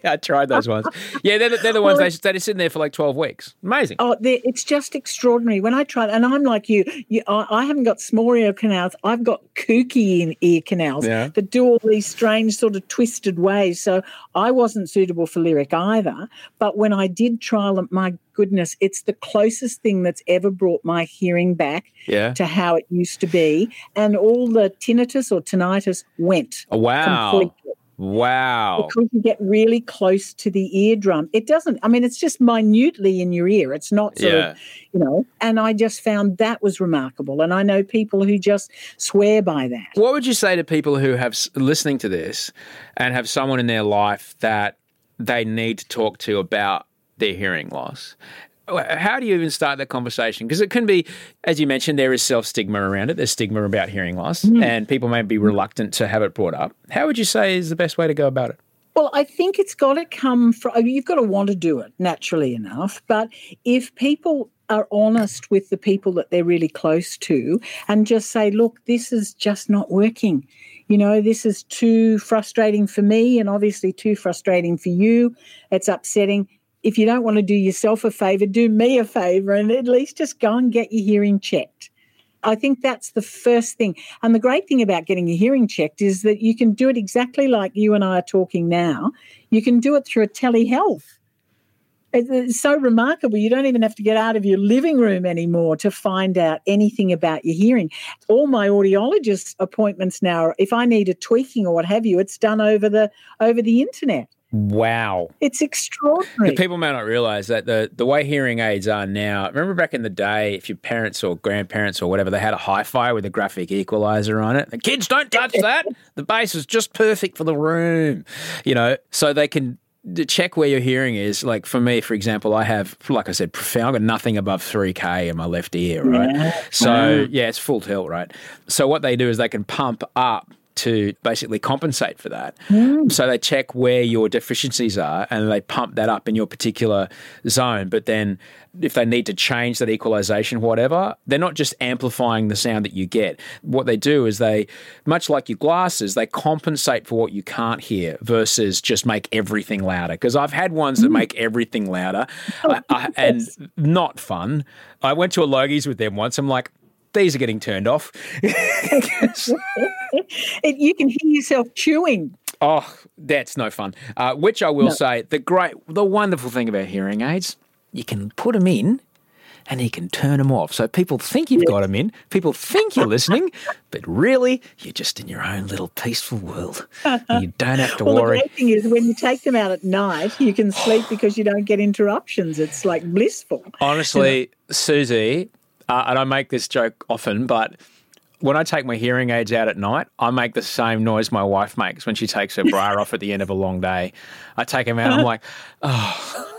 I tried those ones. Yeah, they're, the- they're the ones Well, they they're just sitting there for like 12 weeks. Amazing. Oh, it's just extraordinary. When I tried, and I'm like you, you I, I haven't got small ear canals. I've got kooky in ear canals Yeah. that do all these strange sort of twisted ways. So I wasn't suitable for Lyric either. But when I did trial them, my goodness, it's the closest thing that's ever brought my hearing back Yeah. to how it used to be. And all the tinnitus or tinnitus went. Oh, wow. completely. Wow. because you get really close to the eardrum. It doesn't, I mean, it's just minutely in your ear. It's not sort Yeah. of, you know, and I just found that was remarkable. And I know people who just swear by that. What would you say to people who have listening to this and have someone in their life that they need to talk to about their hearing loss? How do you even start that conversation? Because it can be, as you mentioned, there is self stigma around it. There's stigma about hearing loss, mm. and people may be mm. reluctant to have it brought up. How would you say is the best way to go about it? Well, I think it's got to come from, you've got to want to do it naturally enough. But if people are honest with the people that they're really close to and just say, look, this is just not working. You know, this is too frustrating for me and obviously too frustrating for you. It's upsetting. If you don't want to do yourself a favor, do me a favor and at least just go and get your hearing checked. I think that's the first thing. And the great thing about getting your hearing checked is that you can do it exactly like you and I are talking now. You can do it through a telehealth. It's so remarkable. You don't even have to get out of your living room anymore to find out anything about your hearing. All my audiologist appointments now, if I need a tweaking or what have you, it's done over the over the internet. Wow. It's extraordinary. People may not realize that the, the way hearing aids are now, remember back in the day, if your parents or grandparents or whatever, they had a hi fi with a graphic equalizer on it. The kids don't touch that. The bass is just perfect for the room, you know, so they can d- check where your hearing is. Like for me, for example, I have, like I said, profound, I've got nothing above 3K in my left ear, right? So, yeah, it's full tilt, right? So what they do is they can pump up to basically compensate for that. Mm. So they check where your deficiencies are and they pump that up in your particular zone. But then if they need to change that equalization, whatever, they're not just amplifying the sound that you get. What they do is they, much like your glasses, they compensate for what you can't hear versus just make everything louder. Because I've had ones that mm. make everything louder oh, I, I, and not fun. I went to a Logies with them once. I'm like, these are getting turned off. It, you can hear yourself chewing. Oh, that's no fun. Uh, which I will say, the great, the wonderful thing about hearing aids, you can put them in and you can turn them off. So people think you've got them in, people think you're listening, but really you're just in your own little peaceful world. You don't have to Well, worry. the great thing is when you take them out at night, you can sleep because you don't get interruptions. It's like blissful. Honestly, Susie, uh, and I make this joke often, but when I take my hearing aids out at night, I make the same noise my wife makes when she takes her bra off at the end of a long day. I take them out, I'm like, oh.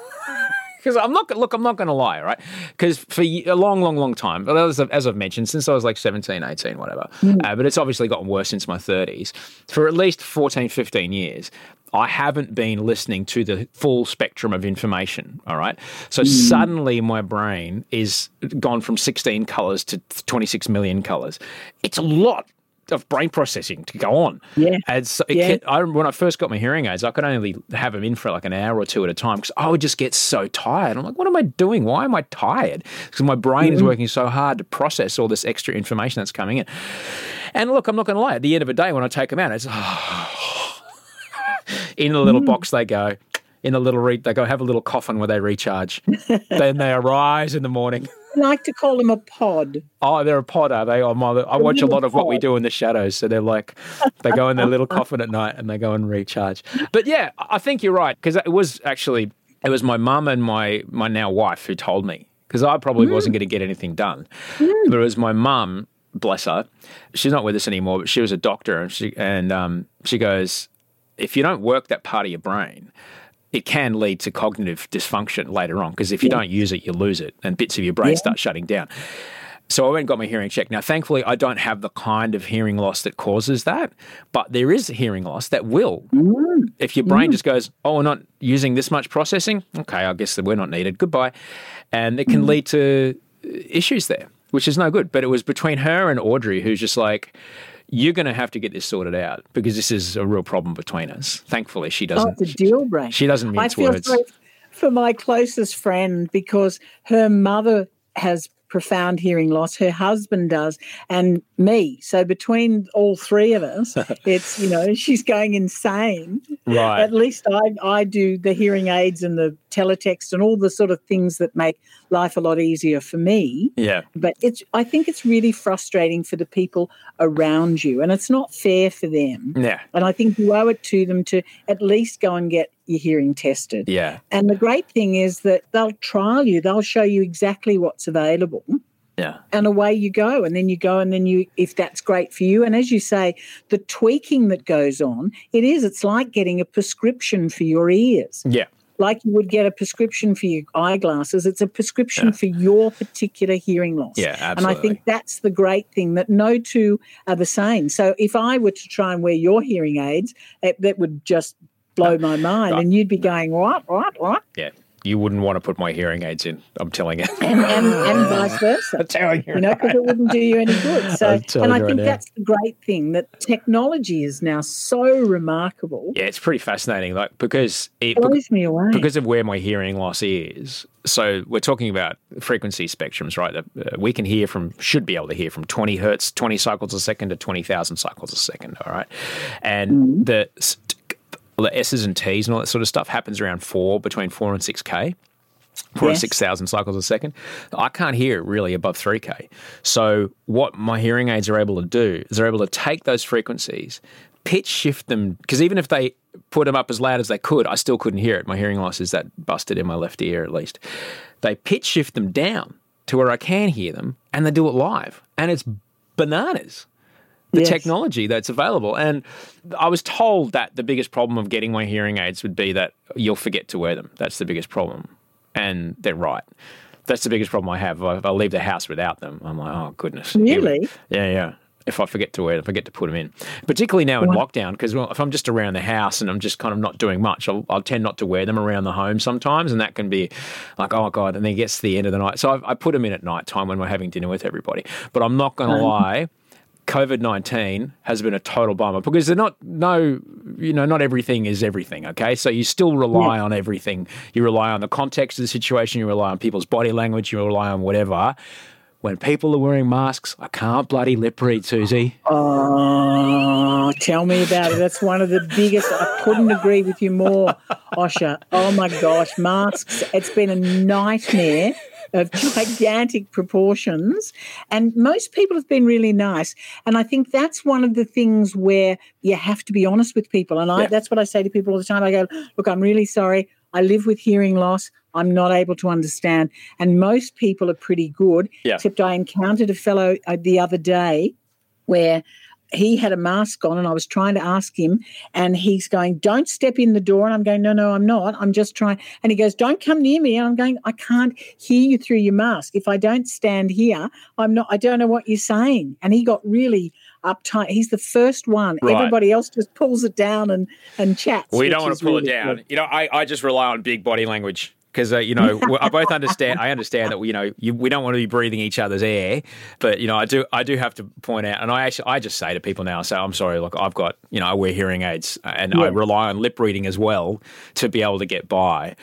Because I'm not look, I'm not going to lie, right? Because for a long, long, long time, as I've, as I've mentioned, since I was like 17, 18, whatever, uh, but it's obviously gotten worse since my 30s. For at least 14, 15 years, I haven't been listening to the full spectrum of information. All right. So suddenly my brain is gone from 16 colors to 26 million colors. It's a lot of brain processing to go on. Yeah. And so it Yeah. can- I, when I first got my hearing aids, I could only have them in for like an hour or two at a time because I would just get so tired. I'm like, what am I doing? Why am I tired? Because my brain is mm-hmm. working so hard to process all this extra information that's coming in. And look, I'm not going to lie. At the end of the day, when I take them out, it's in the little mm. box they go. In the little re- they go have a little coffin where they recharge. then they arise in the morning. Like to call them a pod. Oh, they're a pod, are they? Oh, my, I watch a lot of what we do in the shadows. So they're like, they go in their little coffin at night and they go and recharge. But yeah, I think you're right because it was actually it was my mum and my my now wife who told me because I probably wasn't going to get anything done. But it was my mum, bless her. She's not with us anymore, but she was a doctor, and she and um, she goes, if you don't work that part of your brain, it can lead to cognitive dysfunction later on because if you don't use it, you lose it, and bits of your brain start shutting down. So I went and got my hearing checked. Now, thankfully, I don't have the kind of hearing loss that causes that, but there is a hearing loss that will. Mm. If your brain mm. just goes, oh, we're not using this much processing, okay, I guess that we're not needed. Goodbye. And it can mm. lead to uh, issues there, which is no good. But it was between her and Audrey, who's just like, you're going to have to get this sorted out because this is a real problem between us. Thankfully, she Oh, doesn't. it's a deal breaker. She doesn't I mince feel words. for my closest friend because her mother has profound hearing loss, her husband does, and me. So between all three of us, it's you know she's going insane. Right. At least I I do the hearing aids and the teletext and all the sort of things that make life a lot easier for me Yeah. but it's i think it's really frustrating for the people around you and it's not fair for them Yeah. and i think you owe it to them to at least go and get your hearing tested Yeah. and the great thing is that they'll trial you they'll show you exactly what's available Yeah. and away you go and then you go and then you if that's great for you and as you say the tweaking that goes on it is it's like getting a prescription for your ears Yeah. like you would get a prescription for your eyeglasses, it's a prescription for your particular hearing loss. Yeah, And I think that's the great thing that no two are the same. So if I were to try and wear your hearing aids, it, that would just blow my mind. And you'd be going, what, what, what? Yeah. You wouldn't want to put my hearing aids in. I'm telling you. And, and, and vice versa. I'm telling you. You know, because it wouldn't do you any good. So, and I right think now. that's the great thing that technology is now so remarkable. Yeah, it's pretty fascinating. Like because it, It blows me away. because of where my hearing loss is. So we're talking about frequency spectrums, right? That uh, we can hear from, should be able to hear from 20 hertz, 20 cycles a second to 20,000 cycles a second. All right, and Mm-hmm. the st- the S's and T's and all that sort of stuff happens around four, between four and six k. Four and Yes. six thousand cycles a second. I can't hear it really above three k. So what my hearing aids are able to do is they're able to take those frequencies, pitch shift them because even if they put them up as loud as they could, I still couldn't hear it. My hearing loss is that busted in my left ear at least. They pitch shift them down to where I can hear them, and they do it live, and it's bananas the Yes. technology that's available. And I was told that the biggest problem of getting my hearing aids would be that you'll forget to wear them. That's the biggest problem. And they're right. That's the biggest problem I have. If I leave the house without them, I'm like, oh, goodness. Really? Yeah, yeah. if I forget to wear, them if I forget to put them in. Particularly now in lockdown, because well, if I'm just around the house and I'm just kind of not doing much, I'll, I'll, tend not to wear them around the home sometimes, and that can be like, oh god, and then it gets to the end of the night. So I, I put them in at night time when we're having dinner with everybody. But I'm not going to um. lie. COVID nineteen has been a total bummer because they're not no you know not everything is everything. Okay, so you still rely yeah. on everything. You rely on the context of the situation. You rely on people's body language. You rely on whatever. When people are wearing masks, I can't bloody lip read, Susie. Oh, tell me about it. That's one of the biggest. I couldn't agree with you more, Osher. Oh my gosh, masks. It's been a nightmare of gigantic proportions. And most people have been really nice. And I think that's one of the things where you have to be honest with people. And I, yeah. that's what I say to people all the time. I go, look, I'm really sorry. I live with hearing loss. I'm not able to understand. And most people are pretty good, yeah. except I encountered a fellow uh, the other day where he had a mask on and I was trying to ask him and he's going, Don't step in the door. And I'm going, No, no, I'm not. I'm just trying. And he goes, Don't come near me. And I'm going, I can't hear you through your mask. If I don't stand here, I'm not, I don't know what you're saying. And he got really uptight. He's the first one. Right. Everybody else just pulls it down and, and chats. We don't want to pull really it down. Good. You know, I, I just rely on big body language because uh, you know I both understand. I understand that you know you, we don't want to be breathing each other's air, but you know I do. I do have to point out, and I actually I just say to people now, I say I'm sorry. Look, I've got you know I wear hearing aids, and yeah. I rely on lip reading as well to be able to get by.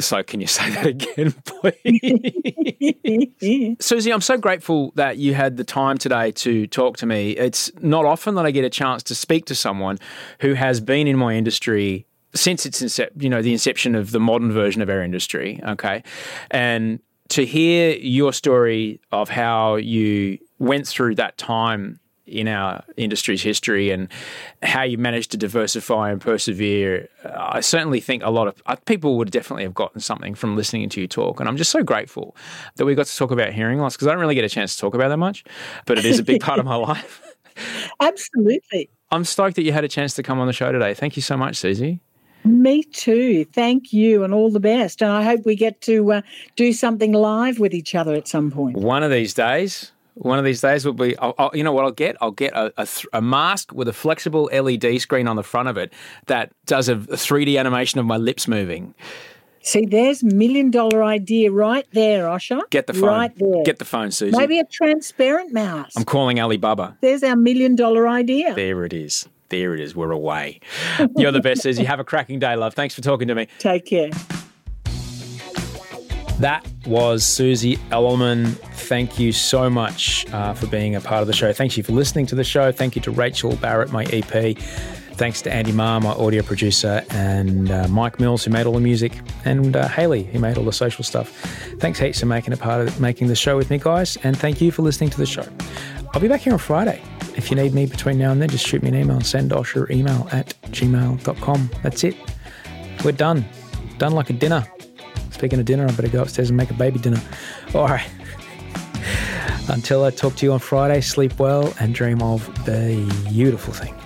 So can you say that again, please? Susie, I'm so grateful that you had the time today to talk to me. It's not often that I get a chance to speak to someone who has been in my industry since its incept, you know, the inception of the modern version of our industry. Okay, and to hear your story of how you went through that time in our industry's history and how you managed to diversify and persevere. I certainly think a lot of uh, people would definitely have gotten something from listening to you talk. And I'm just so grateful that we got to talk about hearing loss because I don't really get a chance to talk about that much, but it is a big part of my life. Absolutely. I'm stoked that you had a chance to come on the show today. Thank you so much, Susie. Me too. Thank you and all the best. And I hope we get to uh, do something live with each other at some point. One of these days. One of these days will be, I'll, I'll, you know what I'll get? I'll get a, a, th- a, mask with a flexible LED screen on the front of it that does a, a 3D animation of my lips moving. See, there's million dollar idea right there, Osher. Get the phone. Right there. Get the phone, Susie. Maybe a transparent mask. I'm calling Alibaba. There's our million dollar idea. There it is. There it is. We're away. You're the best, Susie. Have a cracking day, love. Thanks for talking to me. Take care. That was Susie Elelman. Thank you so much uh, for being a part of the show. Thank you for listening to the show. Thank you to Rachel Barrett, my EP. Thanks to Andy Marr, my audio producer, and uh, Mike Mills, who made all the music, and uh, Haley, who made all the social stuff. Thanks heaps for making a part of making the show with me, guys, and thank you for listening to the show. I'll be back here on Friday. If you need me between now and then, just shoot me an email, send Osher email at gmail.com. That's it. We're done. Done like a dinner. Speaking of dinner, I better go upstairs and make a baby dinner. All right. Until I talk to you on Friday, sleep well and dream of the beautiful things.